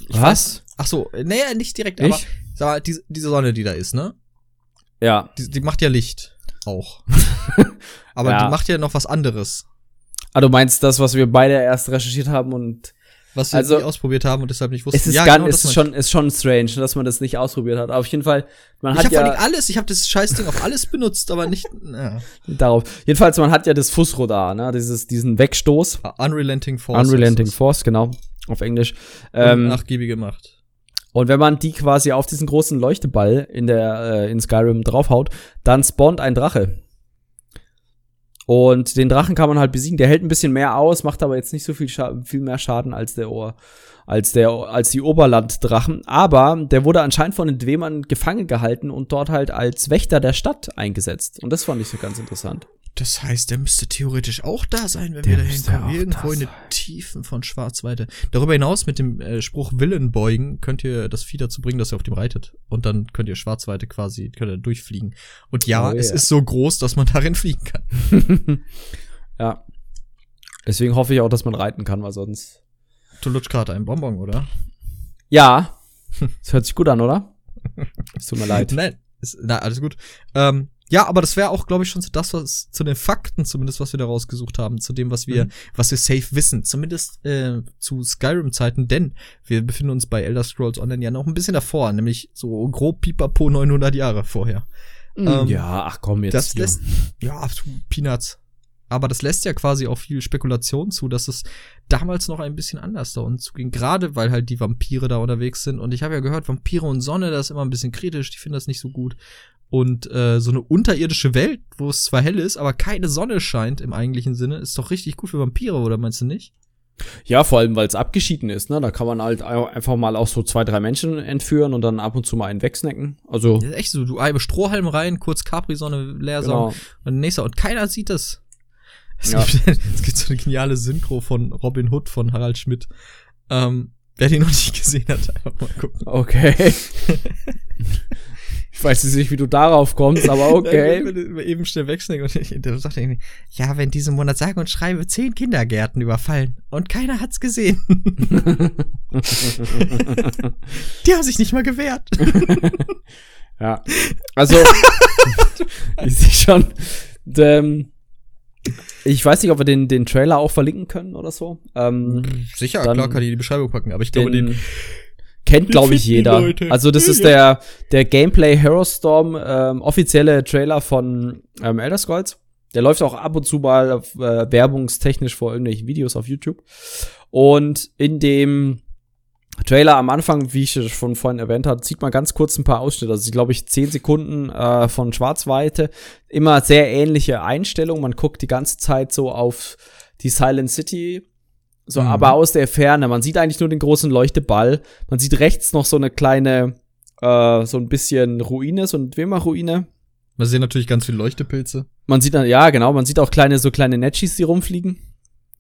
S2: Ich
S1: Was?
S2: Weiß, ach so, nee, nicht direkt, aber
S1: Nicht?
S2: sag mal, diese, diese Sonne, die da ist, ne?
S1: Ja.
S2: Die, die macht ja Licht auch. aber
S1: Ja.
S2: die macht ja noch was anderes,
S1: Ah, du meinst das, was wir beide erst recherchiert haben und
S2: was wir
S1: Also,
S2: nie ausprobiert haben und deshalb nicht wussten.
S1: es ist,
S2: ja,
S1: ganz,
S2: genau,
S1: es ist schon, ist schon strange, dass man das nicht ausprobiert hat. Aber auf jeden Fall, man
S2: ich
S1: hat
S2: habe vor
S1: ja
S2: allem alles, ich habe das Scheißding auf alles benutzt, aber nicht ja.
S1: darauf. Jedenfalls, man hat ja das Fußrodar, ne, dieses, diesen Wegstoß.
S2: Unrelenting Force.
S1: Unrelenting Force, genau, auf Englisch. Ähm,
S2: Nachgiebige Macht.
S1: Und wenn man die quasi auf diesen großen Leuchteball in der äh, in Skyrim draufhaut, dann spawnt ein Drache. Und den Drachen kann man halt besiegen. Der hält ein bisschen mehr aus, macht aber jetzt nicht so viel, Scha viel mehr Schaden als der Ohr, als der als die Oberlanddrachen. Aber der wurde anscheinend von den Dwemern gefangen gehalten und dort halt als Wächter der Stadt eingesetzt. Und das fand ich so ganz interessant.
S2: Das heißt, der müsste theoretisch auch da sein, wenn
S1: Der
S2: wir da hinkommen. Irgendwo
S1: da
S2: in den. Tiefen von Schwarzweite. Darüber hinaus mit dem äh, Spruch Willen beugen könnt ihr das Vieh dazu bringen, dass ihr auf dem reitet. Und dann könnt ihr Schwarzweite quasi könnt ihr durchfliegen. Und ja,
S1: Oh,
S2: es
S1: yeah.
S2: ist so groß, dass man darin fliegen kann.
S1: ja. Deswegen hoffe ich auch, dass man reiten kann, weil sonst.
S2: Du lutschst gerade einen Bonbon, oder?
S1: Ja. Das hört sich gut an, oder? Es tut mir leid.
S2: Nein, ist, na, alles gut. Ähm, ja, aber das wäre auch, glaube ich, schon so das, was zu den Fakten zumindest, was wir da rausgesucht haben, zu dem, was wir,
S1: Mhm.
S2: was wir safe wissen, zumindest äh, zu Skyrim-Zeiten, denn wir befinden uns bei Elder Scrolls Online ja noch ein bisschen davor, nämlich so grob pipapo 900 Jahre vorher. Ähm,
S1: ja, ach komm jetzt.
S2: Das lässt, ja, Peanuts. Aber das lässt ja quasi auch viel Spekulation zu, dass es damals noch ein bisschen anders da und zuging. Gerade weil halt die Vampire da unterwegs sind. Und ich habe ja gehört, Vampire und Sonne, das ist immer ein bisschen kritisch, die finden das nicht so gut. Und äh, so eine unterirdische Welt, wo es zwar hell ist, aber keine Sonne scheint im eigentlichen Sinne, ist doch richtig gut für Vampire, oder meinst du nicht?
S1: Ja, vor allem, weil es abgeschieden ist, ne? Da kann man halt einfach mal auch so zwei, drei Menschen entführen und dann ab und zu mal einen wegsnacken. Also,
S2: Das ist echt so, du eibe Strohhalm rein, kurz Capri-Sonne leer
S1: genau.
S2: und nächster. Und keiner sieht das. Es,
S1: Ja.
S2: gibt, es gibt so eine geniale Synchro von Robin Hood von Harald Schmidt. Ähm, wer die noch nicht gesehen hat, einfach mal gucken.
S1: Okay. ich weiß jetzt nicht, wie du darauf kommst, aber okay.
S2: Eben schnell wegsnacken und ich, der sagt irgendwie, ja, wenn diesen Monat sage und schreibe zehn Kindergärten überfallen und keiner hat's gesehen. die haben sich nicht mal gewehrt.
S1: ja. Also, ich sehe schon. Ähm, ich weiß nicht, ob wir den, den Trailer auch verlinken können oder so. Ähm,
S2: Sicher,
S1: Dann-
S2: klar kann ich in die Beschreibung packen, aber ich glaube, den,
S1: kennt,
S2: den
S1: glaube ich, jeder.
S2: Leute.
S1: Also, das ist der, der Gameplay Hero Storm ähm, offizielle Trailer von ähm, Elder Scrolls. Der läuft auch ab und zu mal äh, werbungstechnisch vor irgendwelchen Videos auf YouTube. Und in dem Trailer am Anfang, wie ich schon vorhin erwähnt habe, sieht man ganz kurz ein paar Ausschnitte. Also, glaube ich, 10 Sekunden äh, von Schwarzweite. Immer sehr ähnliche Einstellungen. Man guckt die ganze Zeit so auf die Silent City. So,
S2: Mhm.
S1: aber aus der Ferne. Man sieht eigentlich nur den großen Leuchteball. Man sieht rechts noch so eine kleine, äh, so ein bisschen Ruine, so eine Dwemer-Ruine.
S2: wir sehen natürlich ganz viele Leuchtepilze.
S1: Man sieht dann, ja, genau, man sieht auch kleine, so kleine Netchis, die rumfliegen.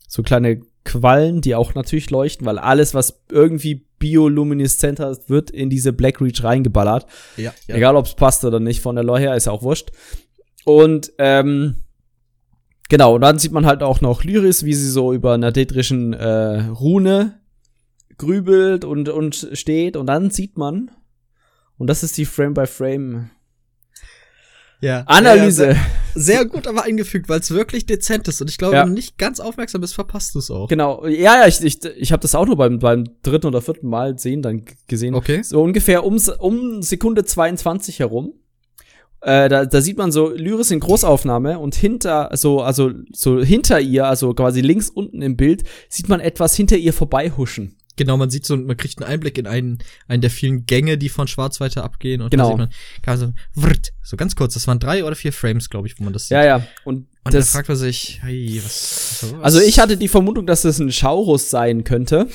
S1: So kleine Quallen, die auch natürlich leuchten, weil alles, was irgendwie biolumineszent hat, wird in diese Black Reach reingeballert.
S2: Ja, ja.
S1: Egal, ob es passt oder nicht, von der Lore her ist ja auch wurscht. Und ähm, genau, und dann sieht man halt auch noch Lyris, wie sie so über einer detrischen äh, Rune grübelt und, und steht. Und dann sieht man, und das ist die Frame-by-Frame
S2: ja.
S1: Analyse.
S2: Ja, sehr, gut aber eingefügt, weil es wirklich dezent ist. Und ich glaube,
S1: Ja.
S2: wenn du nicht ganz aufmerksam bist, verpasst du es auch.
S1: Genau, ja, ja, ich, ich, ich habe das auch nur beim, beim dritten oder vierten Mal sehen, dann gesehen.
S2: Okay.
S1: So ungefähr um, um Sekunde 22 herum. Äh, da, da sieht man so Lyris in Großaufnahme und hinter, so, also, so hinter ihr, also quasi links unten im Bild, sieht man etwas hinter ihr vorbeihuschen.
S2: Genau, man sieht so, man kriegt einen Einblick in einen, einen der vielen Gänge, die von Schwarz weiter abgehen. Und
S1: Genau.
S2: da sieht man, kann man so, wrt, so ganz kurz, das waren drei oder vier Frames, glaube ich, wo man das sieht.
S1: Ja, ja. Und,
S2: Und da
S1: das,
S2: fragt man sich, hey, was, was
S1: also ich hatte die Vermutung, dass das ein Schaurus sein könnte.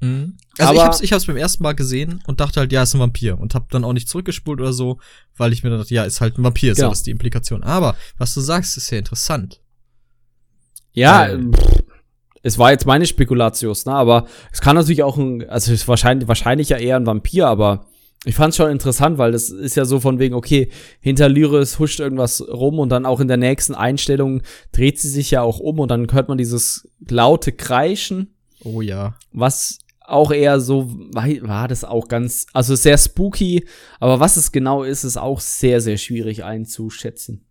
S2: Mhm. Also ich
S1: Aber-
S2: hab's, ich hab's beim ersten Mal gesehen und dachte halt, ja, ist ein Vampir. Und hab dann auch nicht zurückgespult oder so, weil ich mir dann dachte, ja, ist halt ein Vampir, ist
S1: Genau.
S2: ja das die Implikation. Aber, was du sagst, ist ja interessant.
S1: Ja,
S2: Weil-
S1: pff, es war jetzt meine Spekulatius, ne? Aber es kann natürlich auch ein, also es ist wahrscheinlich, wahrscheinlich ja eher ein Vampir, aber ich fand's schon interessant, weil das ist ja so von wegen, okay, hinter Lyris huscht irgendwas rum und dann auch in der nächsten Einstellung dreht sie sich ja auch um und dann hört man dieses laute Kreischen,
S2: Oh ja.
S1: was auch eher so, war das auch ganz, also sehr spooky, aber was es genau ist, ist auch sehr, sehr schwierig einzuschätzen.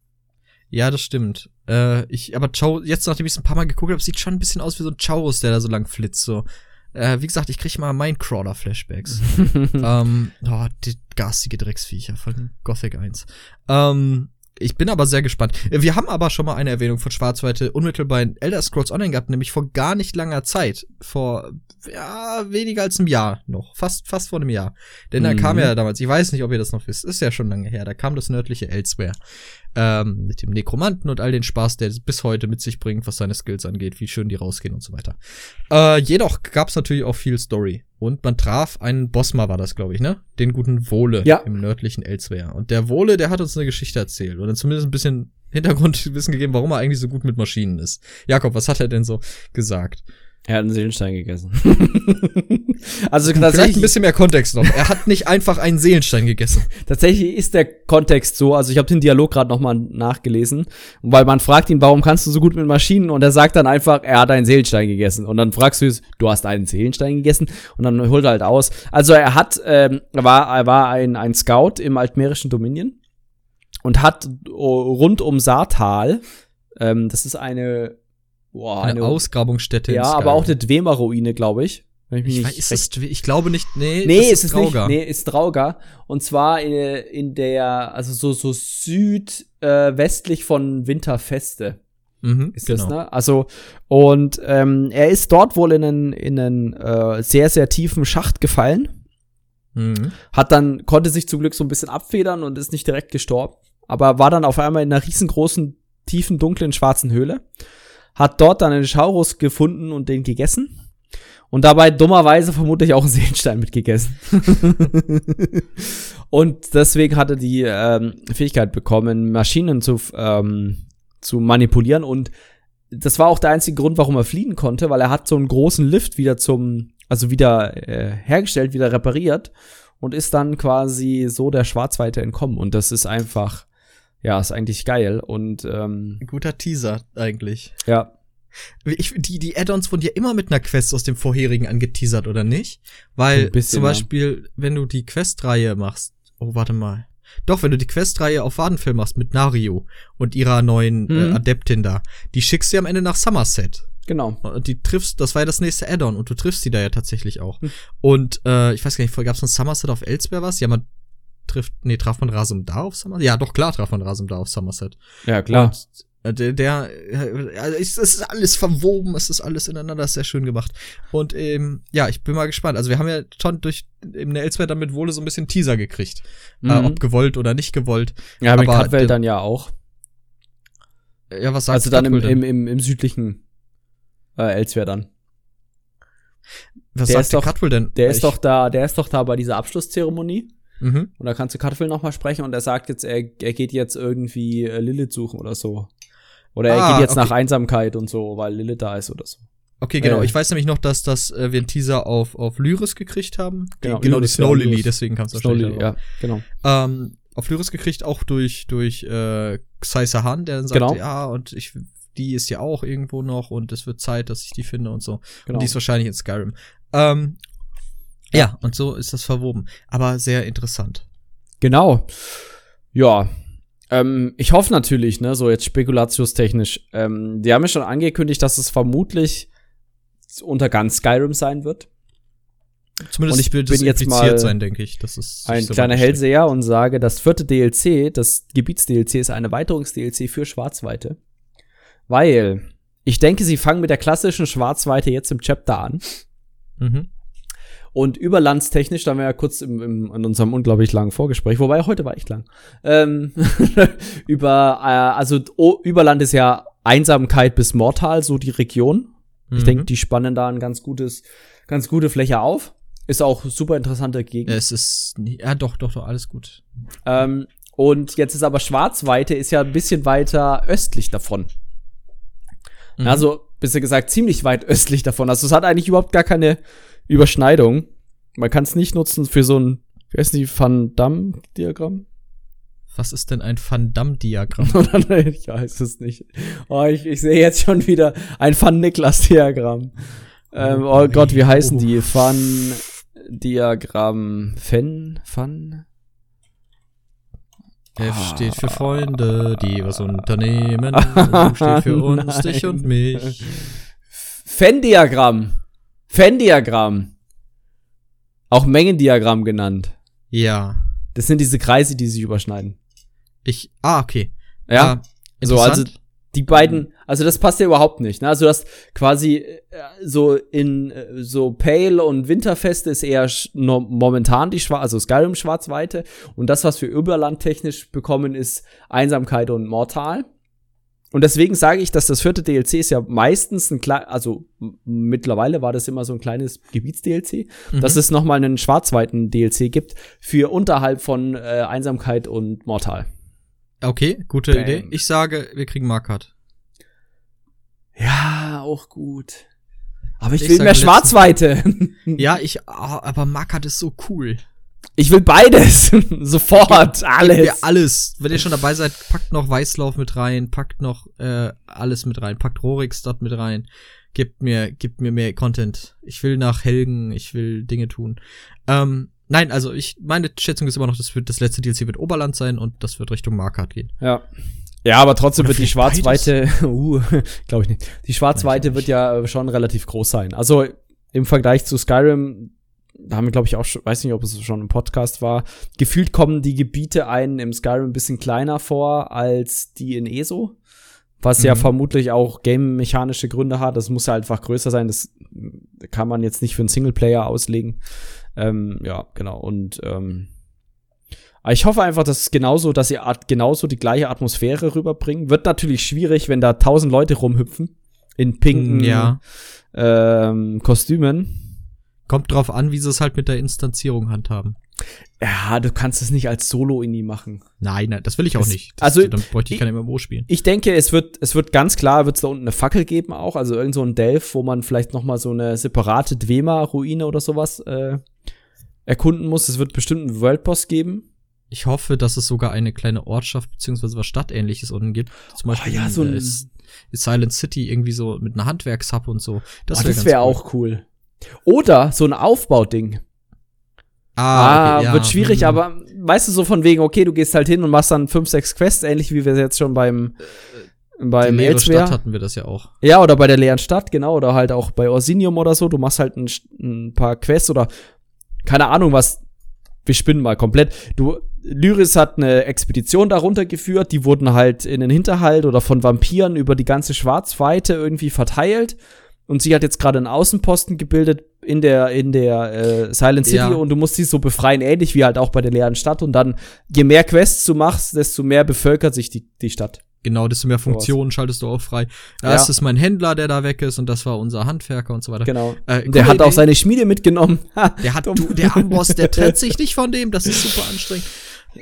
S2: Ja, das stimmt. Äh, ich, aber Chow, jetzt nachdem ich es ein paar Mal geguckt habe, sieht schon ein bisschen aus wie so ein Chaurus, der da so lang flitzt. So. Äh, wie gesagt, ich krieg mal Mindcrawler-Flashbacks. ähm, oh, die garstige Drecksviecher von Gothic 1. Ähm, ich bin aber sehr gespannt. Äh, Wir haben aber schon mal eine Erwähnung von Schwarzweite unmittelbar in Elder Scrolls Online gehabt, nämlich vor gar nicht langer Zeit. Vor, ja, weniger als einem Jahr noch. Fast, fast vor einem Jahr. Denn da
S1: Mhm.
S2: kam ja damals, ich weiß nicht, ob ihr das noch wisst, ist ja schon lange her, da kam das nördliche Elsewhere. Ähm, mit dem Nekromanten und all den Spaß, der es bis heute mit sich bringt, was seine Skills angeht, wie schön die rausgehen und so weiter. Äh, jedoch gab es natürlich auch viel Story. Und man traf einen Bosma, war das, glaube ich, ne? Den guten Wohle
S1: Ja.
S2: im nördlichen Elsewhere. Und der Wohle, der hat uns eine Geschichte erzählt. Oder zumindest ein bisschen Hintergrundwissen gegeben, warum er eigentlich so gut mit Maschinen ist. Jakob, was hat er denn so gesagt?
S1: Er hat einen Seelenstein gegessen. also
S2: Vielleicht
S1: tatsächlich,
S2: ein bisschen mehr Kontext noch. Er hat nicht einfach einen Seelenstein gegessen.
S1: tatsächlich ist der Kontext so, also ich habe den Dialog gerade noch mal nachgelesen, weil man fragt ihn, warum kannst du so gut mit Maschinen und er sagt dann einfach, er hat einen Seelenstein gegessen und dann fragst du es, du hast einen Seelenstein gegessen und dann holt er halt aus. Also er hat, ähm, er war, er war ein, ein Scout im altmerischen Dominion und hat oh, rund um Saartal, ähm, das ist eine, boah,
S2: Eine, Ausgrabungsstätte. in
S1: ja, aber auch eine Dwema-Ruine, glaube ich. Wenn mich
S2: Ich,
S1: nicht
S2: weiß, ist
S1: recht
S2: es, ich glaube nicht, nee,
S1: Nee, ist es
S2: Draugar.
S1: nicht. Nee, ist Draugar. Und zwar in, in der, also so, so südwestlich äh, von Winterfeste
S2: Mhm,
S1: ist das, ne? Also, und ähm, er ist dort wohl in einen, in einen äh, sehr, sehr tiefen Schacht gefallen.
S2: Mhm.
S1: Hat dann, konnte sich zum Glück so ein bisschen abfedern und ist nicht direkt gestorben. Aber war dann auf einmal in einer riesengroßen, tiefen, dunklen, schwarzen Höhle. Hat dort dann einen Schaurus gefunden und den gegessen. Und dabei dummerweise vermutlich auch einen Seelenstein mitgegessen. und deswegen hat er die ähm, Fähigkeit bekommen, Maschinen zu, ähm, zu manipulieren. Und das war auch der einzige Grund, warum er fliehen konnte, weil er hat so einen großen Lift wieder zum, also wieder äh, hergestellt, wieder repariert und ist dann quasi so der Schwarzweite entkommen. Und das ist einfach, ja, ist eigentlich geil. Und ähm,
S2: Ein guter Teaser eigentlich.
S1: ja,
S2: Ich, die die Add-ons wurden ja immer mit einer Quest aus dem vorherigen angeteasert, oder nicht? Weil
S1: Ein bisschen,
S2: zum
S1: ja.
S2: Beispiel, wenn du die Questreihe machst, oh, warte mal. Doch, wenn du die Questreihe auf Wadenfell machst mit Nario und ihrer neuen äh,
S1: Mhm.
S2: Adeptin da, die schickst du ja am Ende nach Somerset.
S1: genau.
S2: Und die triffst, das war ja das nächste Add-on und du triffst die da ja tatsächlich auch.
S1: Hm.
S2: Und äh, ich weiß gar nicht, gab's von Somerset auf Elsewhere was? Ja, man trifft, nee, traf man Rasum da auf Somerset? Ja, doch, klar traf man Rasum da auf Somerset.
S1: Ja, klar.
S2: Und, äh, der, der äh, also es ist alles verwoben, es ist alles ineinander, ist sehr schön gemacht. Und ähm, ja, ich bin mal gespannt. Also wir haben ja schon durch im Elsewhere damit wohl so ein bisschen Teaser gekriegt. Äh,
S1: Mhm.
S2: ob gewollt oder nicht gewollt.
S1: ja, mit
S2: aber
S1: Cutwell
S2: der-
S1: dann ja auch.
S2: Äh, Ja, was sagt
S1: Also dann im,
S2: Cutwell
S1: im,
S2: denn?
S1: im, im südlichen äh, Elsewhere dann.
S2: was
S1: der
S2: sagt
S1: ist
S2: der Cutwell denn?
S1: Der ist
S2: Ich-
S1: doch da, der ist doch da bei dieser Abschlusszeremonie.
S2: Mhm.
S1: Und da kannst du Cutwell noch mal sprechen und er sagt jetzt, er, er geht jetzt irgendwie äh, Lilith suchen oder so. Oder er
S2: Ah,
S1: geht jetzt
S2: okay.
S1: nach Einsamkeit und so, weil Lilith da ist oder so.
S2: Okay, genau.
S1: Äh.
S2: ich weiß nämlich noch, dass, dass äh, wir einen Teaser auf, auf Lyris gekriegt haben.
S1: Genau,
S2: die, genau die
S1: Lyris,
S2: Snow
S1: ja,
S2: Lily, deswegen kam es
S1: Snow
S2: wahrscheinlich.
S1: Lily, ja, genau.
S2: Ähm, auf Lyris gekriegt, auch durch, durch äh, Xai Sahan, der dann sagte,
S1: Genau.
S2: ja, und ich, die ist ja auch irgendwo noch und es wird Zeit, dass ich die finde und so.
S1: genau.
S2: Und die ist wahrscheinlich in Skyrim. Ähm, ja, und so ist das verwoben. Aber sehr interessant.
S1: Genau. Ja. Ähm, ich hoffe natürlich, ne, so jetzt spekulatiustechnisch, ähm, die haben ja schon angekündigt, dass es vermutlich unter ganz Skyrim sein wird.
S2: Zumindest
S1: Und ich
S2: wird
S1: bin
S2: es
S1: jetzt mal
S2: sein, denke ich. Das ist
S1: Ein
S2: so
S1: kleiner Hellseher und sage, das vierte DLC, das Gebiets-DLC, ist ein Erweiterungs-DLC für Schwarzweite. Weil ich denke, sie fangen mit der klassischen Schwarzweite jetzt im Chapter an.
S2: Mhm.
S1: Und überlandstechnisch, da haben wir ja kurz im, im, in unserem unglaublich langen Vorgespräch, wobei heute war echt lang, ähm, über, äh, also o, Überland ist ja Einsamkeit bis Mortal, so die Region. Ich
S2: Mhm.
S1: denke, die spannen da ein ganz gutes, ganz gute Fläche auf. Ist auch super interessante Gegend.
S2: Es ist, ja, doch, doch, doch, alles gut.
S1: Ähm, und jetzt ist aber Schwarzweite ist ja ein bisschen weiter östlich davon.
S2: Mhm.
S1: Also, besser gesagt, ziemlich weit östlich davon. Also es hat eigentlich überhaupt gar keine Überschneidung. Man kann es nicht nutzen für so ein, wie heißt die, Van Damme-Diagramm?
S2: Was ist denn ein Van Damme-Diagramm?
S1: Ich weiß es nicht. Oh, ich, ich sehe jetzt schon wieder ein Van Niklas-Diagramm. Ähm, oh Gott, wie heißen die? Van Diagramm. Fen? Van?
S2: F steht für Freunde, die was unternehmen. U steht für uns, dich und mich.
S1: Venn-Diagramm. Venn-Diagramm. Auch Mengendiagramm genannt.
S2: Ja.
S1: Das sind diese Kreise, die sich überschneiden.
S2: Ich, ah, okay.
S1: Ja.
S2: Ah,
S1: so, also die beiden, also das passt ja überhaupt nicht. Ne? Also das quasi äh, so in äh, so Pale und Winterfest ist eher no, momentan die Schwarz, also Skyrim Schwarzweite und das, was wir Überland technisch bekommen, ist Einsamkeit und Mortal. Und deswegen sage ich, dass das vierte DLC ist ja meistens ein klein, also mittlerweile war das immer so ein kleines Gebiets-DLC,
S2: Mhm.
S1: dass es nochmal einen schwarzweiten DLC gibt für unterhalb von äh, Einsamkeit und Mortal.
S2: Okay, gute
S1: Bam.
S2: Idee. Ich sage, wir kriegen Markart.
S1: Ja, auch gut. Aber ich,
S2: Ich
S1: will mehr Schwarzweite.
S2: Ja, ich, ah, aber Markart ist so cool.
S1: Ich will beides. Sofort.
S2: Gebt
S1: alles.
S2: mir alles. Wenn ihr schon dabei seid, packt noch Weißlauf mit rein, packt noch äh, alles mit rein, packt Rorikstadt mit rein. Gebt mir, gebt mir mehr Content. Ich will nach Helgen, ich will Dinge tun. Ähm, nein, also ich, meine Schätzung ist immer noch, das wird das letzte DLC wird Oberland sein und das wird Richtung Markart gehen.
S1: Ja. Ja, aber trotzdem
S2: Oder
S1: wird die Schwarzweite, uh, glaube ich nicht. Die Schwarzweite wird ja äh, schon relativ groß sein. Also im Vergleich zu Skyrim, da haben wir, glaube ich, auch schon, weiß nicht, ob es schon im Podcast war, gefühlt kommen die Gebiete einen im Skyrim ein bisschen kleiner vor als die in ESO. Was ja
S2: Mhm.
S1: vermutlich auch game-mechanische Gründe hat. Das muss ja einfach größer sein. Das kann man jetzt nicht für einen Singleplayer auslegen. Ähm, ja, genau. Und ähm, ich hoffe einfach, dass es genauso, dass sie Art, genauso die gleiche Atmosphäre rüberbringen. Wird natürlich schwierig, wenn da tausend Leute rumhüpfen in pinken
S2: Ja.
S1: ähm, Kostümen.
S2: Kommt drauf an, wie sie es halt mit der Instanzierung handhaben.
S1: Ja, du kannst es nicht als Solo-Ini machen.
S2: Nein, nein, das will ich auch
S1: Es-
S2: nicht. Das,
S1: also,
S2: dann bräuchte ich
S1: ich-
S2: kein MMO spielen.
S1: Ich denke, es wird, es wird ganz klar, wird es da unten eine Fackel geben auch, also irgend so ein Delph, wo man vielleicht noch mal so eine separate Dwema-Ruine oder sowas äh, erkunden muss. Es wird bestimmt einen Worldboss geben.
S2: Ich hoffe, dass es sogar eine kleine Ortschaft beziehungsweise was Stadtähnliches unten gibt. Zum Beispiel
S1: Oh ja, so ein-
S2: äh, S- Silent City irgendwie so mit einer Handwerkshub und so.
S1: Das,
S2: wär
S1: oh, das
S2: ganz
S1: wäre
S2: cool.
S1: auch cool. Oder so ein Aufbauding.
S2: Ah,
S1: Ah,
S2: okay, ja.
S1: wird schwierig,
S2: Mhm.
S1: aber weißt du, so von wegen, okay, du gehst halt hin und machst dann fünf, sechs Quests, ähnlich wie wir jetzt schon beim,
S2: Die
S1: beim
S2: leere
S1: Elsewhere.
S2: Stadt hatten wir das ja auch.
S1: Ja, oder bei der leeren Stadt, genau, oder halt auch bei Orsinium oder so. Du machst halt ein, ein paar Quests oder keine Ahnung was. Wir spinnen mal komplett. Du, Lyris hat eine Expedition darunter geführt, die wurden halt in den Hinterhalt oder von Vampiren über die ganze Schwarzweite irgendwie verteilt. Und sie hat jetzt gerade einen Außenposten gebildet in der, in der äh, Silent City
S2: Ja.
S1: und du musst sie so befreien, ähnlich wie halt auch bei der leeren Stadt. Und dann, je mehr Quests du machst, desto mehr bevölkert sich die, die Stadt.
S2: Genau, desto mehr Funktionen schaltest du auch frei. Das
S1: Ja.
S2: ist mein Händler, der da weg ist und das war unser Handwerker und so weiter.
S1: Genau.
S2: Äh,
S1: Und der hat auch seine Schmiede mitgenommen.
S2: Der hat, du, der Amboss, der trennt sich nicht von dem, das ist super anstrengend.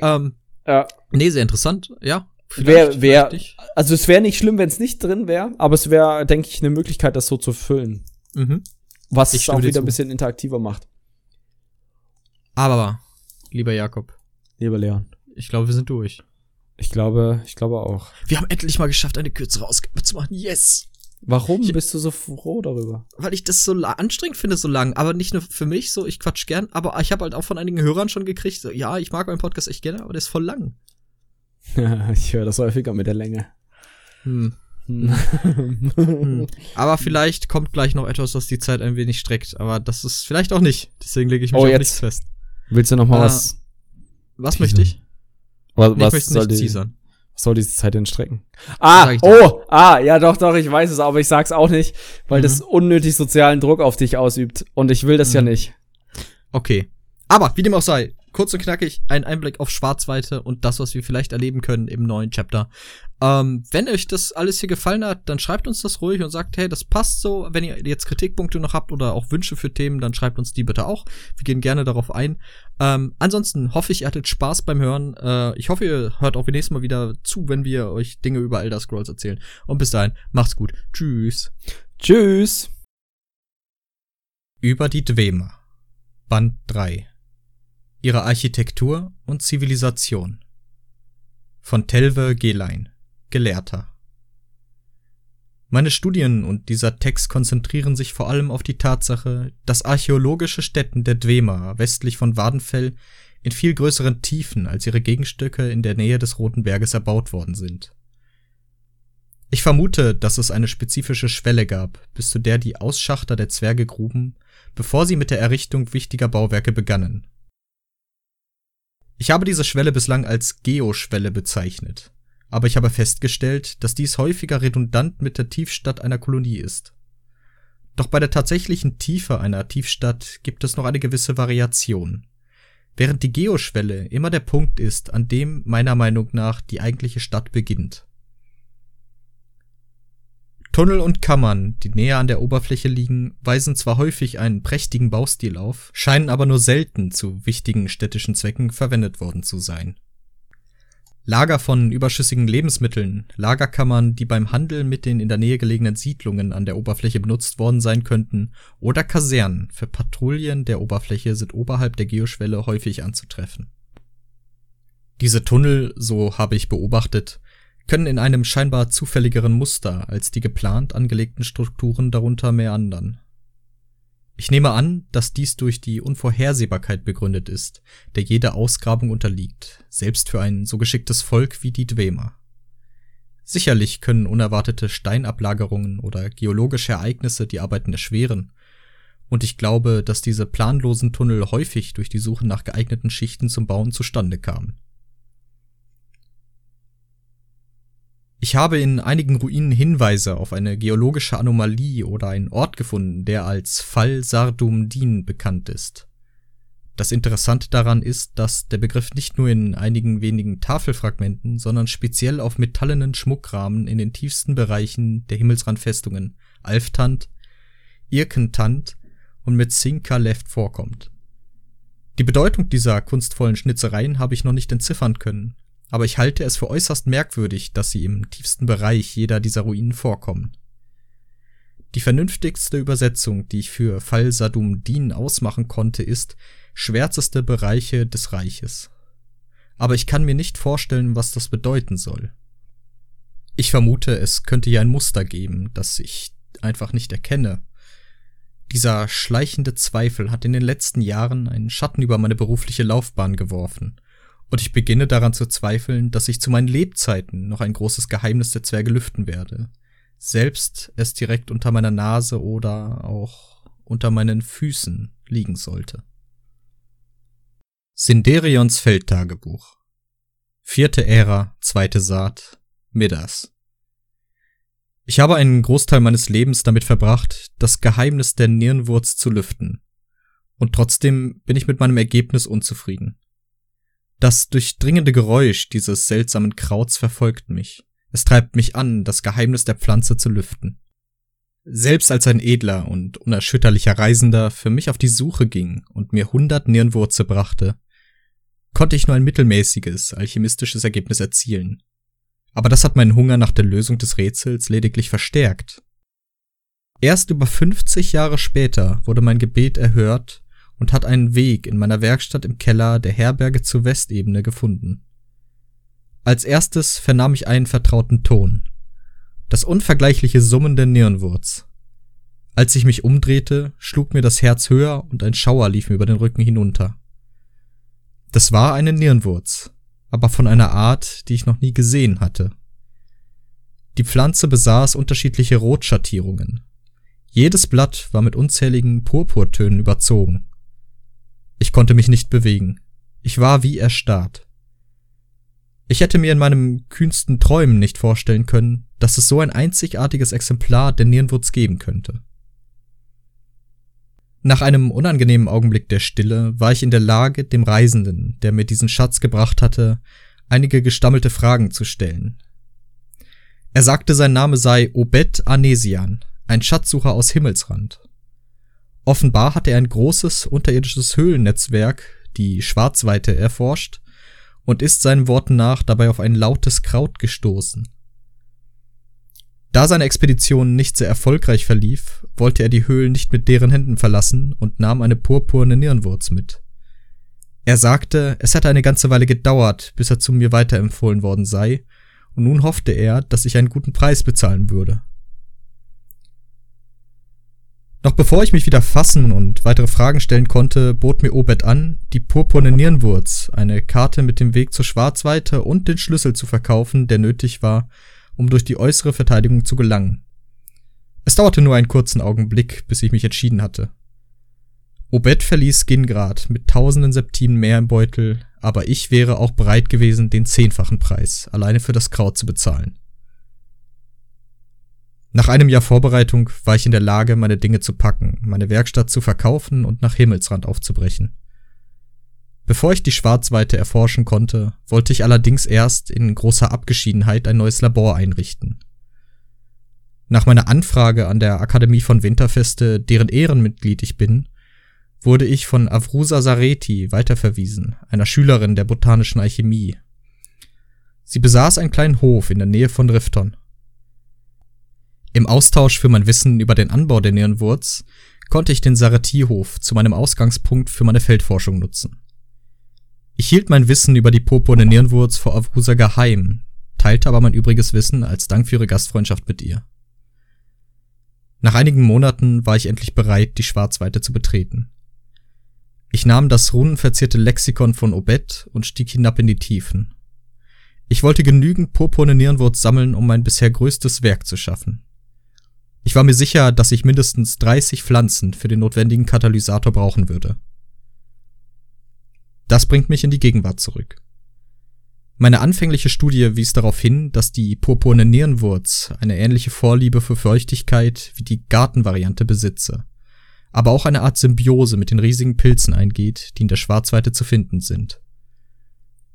S2: Ähm,
S1: Ja.
S2: nee, sehr interessant, ja.
S1: Wäre, wär, also es wäre nicht schlimm, wenn es nicht drin wäre, aber es wäre, denke ich, eine Möglichkeit, das so zu füllen.
S2: Mhm.
S1: Was es auch wieder ein bisschen interaktiver macht.
S2: Aber, lieber Jakob.
S1: Lieber Leon.
S2: Ich glaube, wir sind durch.
S1: Ich glaube, ich glaube auch.
S2: Wir haben endlich mal geschafft, eine kürzere Ausgabe zu machen. Yes!
S1: Warum ich, bist du so froh darüber?
S2: Weil ich das so anstrengend finde, so lang. Aber nicht nur für mich, so ich quatsch gern. Aber ich habe halt auch von einigen Hörern schon gekriegt, so, ja, ich mag meinen Podcast echt gerne, aber der ist voll lang.
S1: ich höre das häufiger mit der Länge.
S2: Hm. hm. Aber vielleicht kommt gleich noch etwas, was die Zeit ein wenig streckt. Aber das ist vielleicht auch nicht. Deswegen lege ich mich
S1: oh, jetzt.
S2: nichts fest.
S1: Willst du noch mal uh, was?
S2: Was teasern? möchte ich?
S1: Was, nee, ich möchte soll nicht teasern. Was soll diese Zeit denn strecken? Ah, oh, ah, ja doch, doch, ich weiß es, aber ich sag's auch nicht, weil mhm. das unnötig sozialen Druck auf dich ausübt. Und ich will das mhm. ja nicht.
S2: Okay. Aber, wie dem auch sei, kurz und knackig, ein Einblick auf Schwarzweite und das, was wir vielleicht erleben können im neuen Chapter. Ähm, wenn euch das alles hier gefallen hat, dann schreibt uns das ruhig und sagt, hey, das passt so. Wenn ihr jetzt Kritikpunkte noch habt oder auch Wünsche für Themen, dann schreibt uns die bitte auch. Wir gehen gerne darauf ein. Ähm, ansonsten hoffe ich, ihr hattet Spaß beim Hören. Äh, ich hoffe, ihr hört auch nächstes Mal wieder zu, wenn wir euch Dinge über Elder Scrolls erzählen. Und bis dahin, macht's gut. Tschüss.
S1: Tschüss.
S2: Über die Dwemer. Band 3 ihre Architektur und Zivilisation. Von Telve Gelein, Gelehrter. Meine Studien und dieser Text konzentrieren sich vor allem auf die Tatsache, dass archäologische Stätten der Dwemer westlich von Wadenfell in viel größeren Tiefen als ihre Gegenstücke in der Nähe des Roten Berges erbaut worden sind. Ich vermute, dass es eine spezifische Schwelle gab, bis zu der die Ausschachter der Zwerge gruben, bevor sie mit der Errichtung wichtiger Bauwerke begannen ich habe diese Schwelle bislang als Geoschwelle bezeichnet, aber ich habe festgestellt, dass dies häufiger redundant mit der Tiefstadt einer Kolonie ist. Doch bei der tatsächlichen Tiefe einer Tiefstadt gibt es noch eine gewisse Variation. Während die Geoschwelle immer der Punkt ist, an dem meiner Meinung nach die eigentliche Stadt beginnt. Tunnel und Kammern, die näher an der Oberfläche liegen, weisen zwar häufig einen prächtigen Baustil auf, scheinen aber nur selten zu wichtigen städtischen Zwecken verwendet worden zu sein. Lager von überschüssigen Lebensmitteln, Lagerkammern, die beim Handel mit den in der Nähe gelegenen Siedlungen an der Oberfläche benutzt worden sein könnten, oder Kasernen für Patrouillen der Oberfläche sind oberhalb der Geoschwelle häufig anzutreffen. Diese Tunnel, so habe ich beobachtet, können in einem scheinbar zufälligeren Muster als die geplant angelegten Strukturen darunter meandern. Ich nehme an, dass dies durch die Unvorhersehbarkeit begründet ist, der jede Ausgrabung unterliegt, selbst für ein so geschicktes Volk wie die Dwemer. Sicherlich können unerwartete Steinablagerungen oder geologische Ereignisse die Arbeiten erschweren, und ich glaube, dass diese planlosen Tunnel häufig durch die Suche nach geeigneten Schichten zum Bauen zustande kamen. Ich habe in einigen Ruinen Hinweise auf eine geologische Anomalie oder einen Ort gefunden, der als Fall Sardum Din bekannt ist. Das Interessante daran ist, dass der Begriff nicht nur in einigen wenigen Tafelfragmenten, sondern speziell auf metallenen Schmuckrahmen in den tiefsten Bereichen der Himmelsrandfestungen Alftant, Irkentant und mit Sinka Left vorkommt. Die Bedeutung dieser kunstvollen Schnitzereien habe ich noch nicht entziffern können, aber ich halte es für äußerst merkwürdig, dass sie im tiefsten Bereich jeder dieser Ruinen vorkommen. Die vernünftigste Übersetzung, die ich für Fall Sadum Din ausmachen konnte, ist schwärzeste Bereiche des Reiches. Aber ich kann mir nicht vorstellen, was das bedeuten soll. Ich vermute, es könnte hier ein Muster geben, das ich einfach nicht erkenne. Dieser schleichende Zweifel hat in den letzten Jahren einen Schatten über meine berufliche Laufbahn geworfen und ich beginne daran zu zweifeln, dass ich zu meinen Lebzeiten noch ein großes Geheimnis der Zwerge lüften werde. Selbst es direkt unter meiner Nase oder auch unter meinen Füßen liegen sollte. Sinderions Feldtagebuch Vierte Ära, zweite Saat, Midas. Ich habe einen Großteil meines Lebens damit verbracht, das Geheimnis der Nirnwurz zu lüften. Und trotzdem bin ich mit meinem Ergebnis unzufrieden. Das durchdringende Geräusch dieses seltsamen Krauts verfolgt mich. Es treibt mich an, das Geheimnis der Pflanze zu lüften. Selbst als ein edler und unerschütterlicher Reisender für mich auf die Suche ging und mir hundert Nirnwurze brachte, konnte ich nur ein mittelmäßiges alchemistisches Ergebnis erzielen. Aber das hat meinen Hunger nach der Lösung des Rätsels lediglich verstärkt. Erst über 50 Jahre später wurde mein Gebet erhört und hat einen Weg in meiner Werkstatt im Keller der Herberge zur Westebene gefunden. Als erstes vernahm ich einen vertrauten Ton. Das unvergleichliche Summen der Nirnwurz. Als ich mich umdrehte, schlug mir das Herz höher und ein Schauer lief mir über den Rücken hinunter. Das war eine Nirnwurz, aber von einer Art, die ich noch nie gesehen hatte. Die Pflanze besaß unterschiedliche Rotschattierungen. Jedes Blatt war mit unzähligen Purpurtönen überzogen. Ich konnte mich nicht bewegen. Ich war wie erstarrt. Ich hätte mir in meinem kühnsten Träumen nicht vorstellen können, dass es so ein einzigartiges Exemplar der Nirnwurz geben könnte. Nach einem unangenehmen Augenblick der Stille war ich in der Lage, dem Reisenden, der mir diesen Schatz gebracht hatte, einige gestammelte Fragen zu stellen. Er sagte, sein Name sei Obed Anesian, ein Schatzsucher aus Himmelsrand. Offenbar hatte er ein großes unterirdisches Höhlennetzwerk, die Schwarzweite, erforscht und ist seinen Worten nach dabei auf ein lautes Kraut gestoßen. Da seine Expedition nicht sehr erfolgreich verlief, wollte er die Höhlen nicht mit deren Händen verlassen und nahm eine purpurne Nirnwurz mit. Er sagte, es hätte eine ganze Weile gedauert, bis er zu mir weiterempfohlen worden sei, und nun hoffte er, dass ich einen guten Preis bezahlen würde. Noch bevor ich mich wieder fassen und weitere Fragen stellen konnte, bot mir Obed an, die purpurne Nirnwurz, eine Karte mit dem Weg zur Schwarzweite und den Schlüssel zu verkaufen, der nötig war, um durch die äußere Verteidigung zu gelangen. Es dauerte nur einen kurzen Augenblick, bis ich mich entschieden hatte. Obed verließ Gingrad mit tausenden Septinen mehr im Beutel, aber ich wäre auch bereit gewesen, den zehnfachen Preis alleine für das Kraut zu bezahlen. Nach einem Jahr Vorbereitung war ich in der Lage, meine Dinge zu packen, meine Werkstatt zu verkaufen und nach Himmelsrand aufzubrechen. Bevor ich die Schwarzweite erforschen konnte, wollte ich allerdings erst in großer Abgeschiedenheit ein neues Labor einrichten. Nach meiner Anfrage an der Akademie von Winterfeste, deren Ehrenmitglied ich bin, wurde ich von Avrusa Sareti weiterverwiesen, einer Schülerin der botanischen Alchemie. Sie besaß einen kleinen Hof in der Nähe von Rifton im Austausch für mein Wissen über den Anbau der Nierenwurz konnte ich den Saratihof zu meinem Ausgangspunkt für meine Feldforschung nutzen. Ich hielt mein Wissen über die purpurne Nierenwurz vor Avrusa geheim, teilte aber mein übriges Wissen als Dank für ihre Gastfreundschaft mit ihr. Nach einigen Monaten war ich endlich bereit, die Schwarzweite zu betreten. Ich nahm das runenverzierte Lexikon von Obed und stieg hinab in die Tiefen. Ich wollte genügend purpurne Nierenwurz sammeln, um mein bisher größtes Werk zu schaffen. Ich war mir sicher, dass ich mindestens 30 Pflanzen für den notwendigen Katalysator brauchen würde. Das bringt mich in die Gegenwart zurück. Meine anfängliche Studie wies darauf hin, dass die purpurne Nierenwurz eine ähnliche Vorliebe für Feuchtigkeit wie die Gartenvariante besitze, aber auch eine Art Symbiose mit den riesigen Pilzen eingeht, die in der Schwarzweite zu finden sind.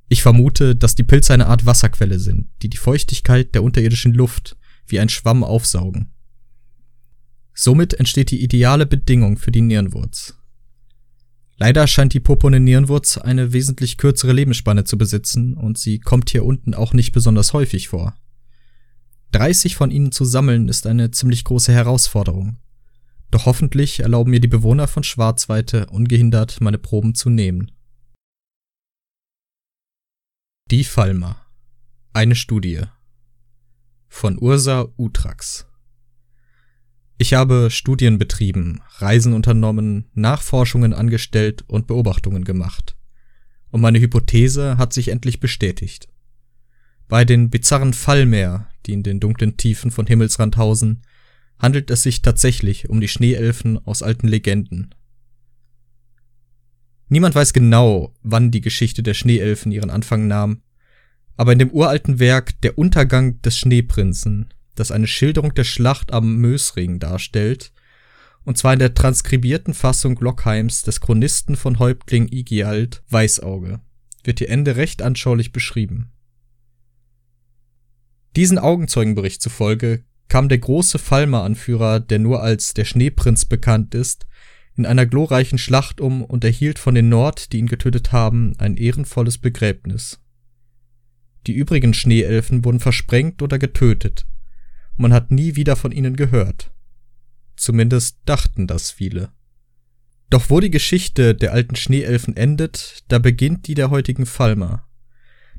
S2: Ich vermute, dass die Pilze eine Art Wasserquelle sind, die die Feuchtigkeit der unterirdischen Luft wie ein Schwamm aufsaugen. Somit entsteht die ideale Bedingung für die Nierenwurz. Leider scheint die purpurne Nierenwurz eine wesentlich kürzere Lebensspanne zu besitzen und sie kommt hier unten auch nicht besonders häufig vor. 30 von ihnen zu sammeln ist eine ziemlich große Herausforderung. Doch hoffentlich erlauben mir die Bewohner von Schwarzweite ungehindert meine Proben zu nehmen. Die Falmer. Eine Studie. Von Ursa Utrax. Ich habe Studien betrieben, Reisen unternommen, Nachforschungen angestellt und Beobachtungen gemacht. Und meine Hypothese hat sich endlich bestätigt. Bei den bizarren Fallmeer, die in den dunklen Tiefen von Himmelsrand hausen, handelt es sich tatsächlich um die Schneeelfen aus alten Legenden. Niemand weiß genau, wann die Geschichte der Schneeelfen ihren Anfang nahm, aber in dem uralten Werk Der Untergang des Schneeprinzen das eine Schilderung der Schlacht am Mösring darstellt, und zwar in der transkribierten Fassung Lockheims des Chronisten von Häuptling Igiald Weißauge, wird ihr Ende recht anschaulich beschrieben. Diesen Augenzeugenbericht zufolge kam der große Falmer-Anführer, der nur als der Schneeprinz bekannt ist, in einer glorreichen Schlacht um und erhielt von den Nord, die ihn getötet haben, ein ehrenvolles Begräbnis. Die übrigen Schneeelfen wurden versprengt oder getötet. Man hat nie wieder von ihnen gehört. Zumindest dachten das viele. Doch wo die Geschichte der alten Schneeelfen endet, da beginnt die der heutigen Falmer.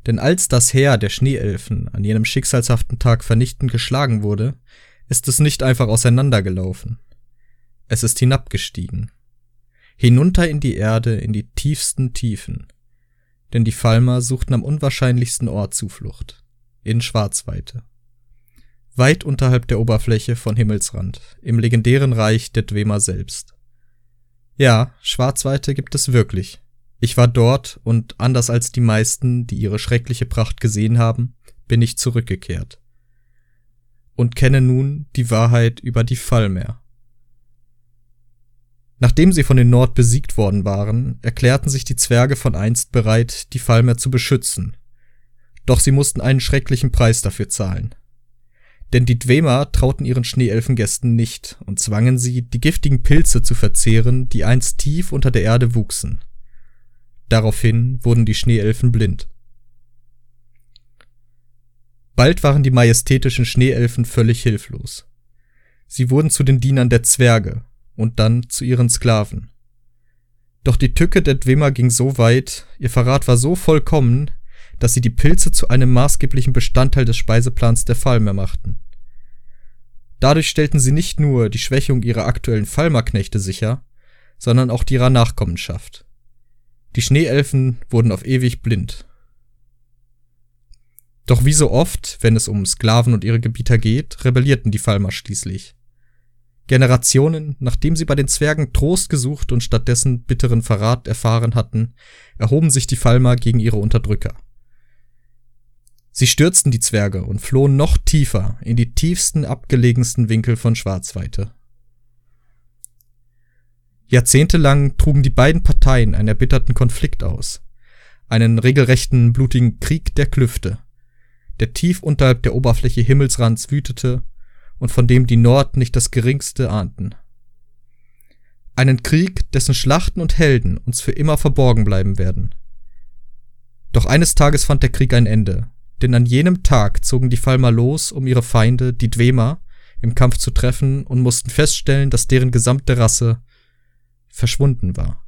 S2: Denn als das Heer der Schneeelfen an jenem schicksalshaften Tag vernichtend geschlagen wurde, ist es nicht einfach auseinandergelaufen. Es ist hinabgestiegen. Hinunter in die Erde, in die tiefsten Tiefen. Denn die Falmer suchten am unwahrscheinlichsten Ort Zuflucht. In Schwarzweite. Weit unterhalb der Oberfläche von Himmelsrand, im legendären Reich der Dwemer selbst. Ja, Schwarzweite gibt es wirklich. Ich war dort und anders als die meisten, die ihre schreckliche Pracht gesehen haben, bin ich zurückgekehrt. Und kenne nun die Wahrheit über die Fallmeer. Nachdem sie von den Nord besiegt worden waren, erklärten sich die Zwerge von einst bereit, die Fallmeer zu beschützen. Doch sie mussten einen schrecklichen Preis dafür zahlen. Denn die Dwemer trauten ihren Schneeelfengästen nicht und zwangen sie, die giftigen Pilze zu verzehren, die einst tief unter der Erde wuchsen. Daraufhin wurden die Schneeelfen blind. Bald waren die majestätischen Schneeelfen völlig hilflos. Sie wurden zu den Dienern der Zwerge und dann zu ihren Sklaven. Doch die Tücke der Dwemer ging so weit, ihr Verrat war so vollkommen, dass sie die Pilze zu einem maßgeblichen Bestandteil des Speiseplans der Falmer machten. Dadurch stellten sie nicht nur die Schwächung ihrer aktuellen Falmerknechte sicher, sondern auch ihrer Nachkommenschaft. Die Schneeelfen wurden auf ewig blind. Doch wie so oft, wenn es um Sklaven und ihre Gebieter geht, rebellierten die Falmer schließlich. Generationen, nachdem sie bei den Zwergen Trost gesucht und stattdessen bitteren Verrat erfahren hatten, erhoben sich die Falmer gegen ihre Unterdrücker. Sie stürzten die Zwerge und flohen noch tiefer in die tiefsten, abgelegensten Winkel von Schwarzweite. Jahrzehntelang trugen die beiden Parteien einen erbitterten Konflikt aus, einen regelrechten blutigen Krieg der Klüfte, der tief unterhalb der Oberfläche Himmelsrands wütete und von dem die Nord nicht das geringste ahnten. Einen Krieg, dessen Schlachten und Helden uns für immer verborgen bleiben werden. Doch eines Tages fand der Krieg ein Ende, denn an jenem Tag zogen die Falmer los, um ihre Feinde, die Dwemer, im Kampf zu treffen und mussten feststellen, dass deren gesamte Rasse verschwunden war.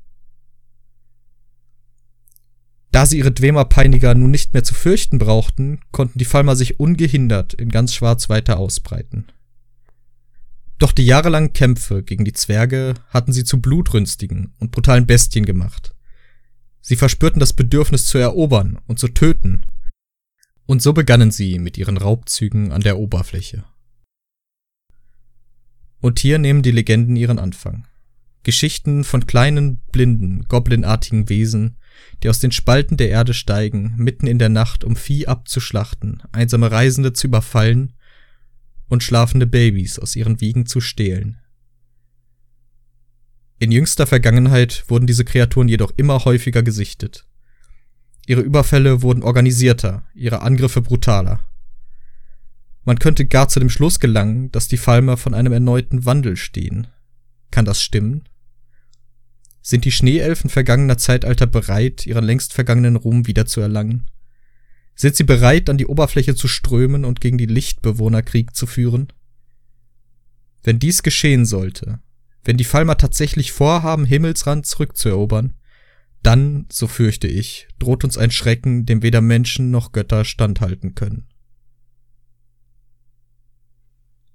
S2: Da sie ihre Dwemer-Peiniger nun nicht mehr zu fürchten brauchten, konnten die Falmer sich ungehindert in ganz Schwarz weiter ausbreiten. Doch die jahrelangen Kämpfe gegen die Zwerge hatten sie zu blutrünstigen und brutalen Bestien gemacht. Sie verspürten das Bedürfnis zu erobern und zu töten und so begannen sie mit ihren Raubzügen an der Oberfläche. Und hier nehmen die Legenden ihren Anfang. Geschichten von kleinen, blinden, goblinartigen Wesen, die aus den Spalten der Erde steigen, mitten in der Nacht, um Vieh abzuschlachten, einsame Reisende zu überfallen und schlafende Babys aus ihren Wiegen zu stehlen. In jüngster Vergangenheit wurden diese Kreaturen jedoch immer häufiger gesichtet. Ihre Überfälle wurden organisierter, ihre Angriffe brutaler. Man könnte gar zu dem Schluss gelangen, dass die Falmer von einem erneuten Wandel stehen. Kann das stimmen? Sind die Schneeelfen vergangener Zeitalter bereit, ihren längst vergangenen Ruhm wiederzuerlangen? Sind sie bereit, an die Oberfläche zu strömen und gegen die Lichtbewohner Krieg zu führen? Wenn dies geschehen sollte, wenn die Falmer tatsächlich vorhaben, Himmelsrand zurückzuerobern, dann, so fürchte ich, droht uns ein Schrecken, dem weder Menschen noch Götter standhalten können.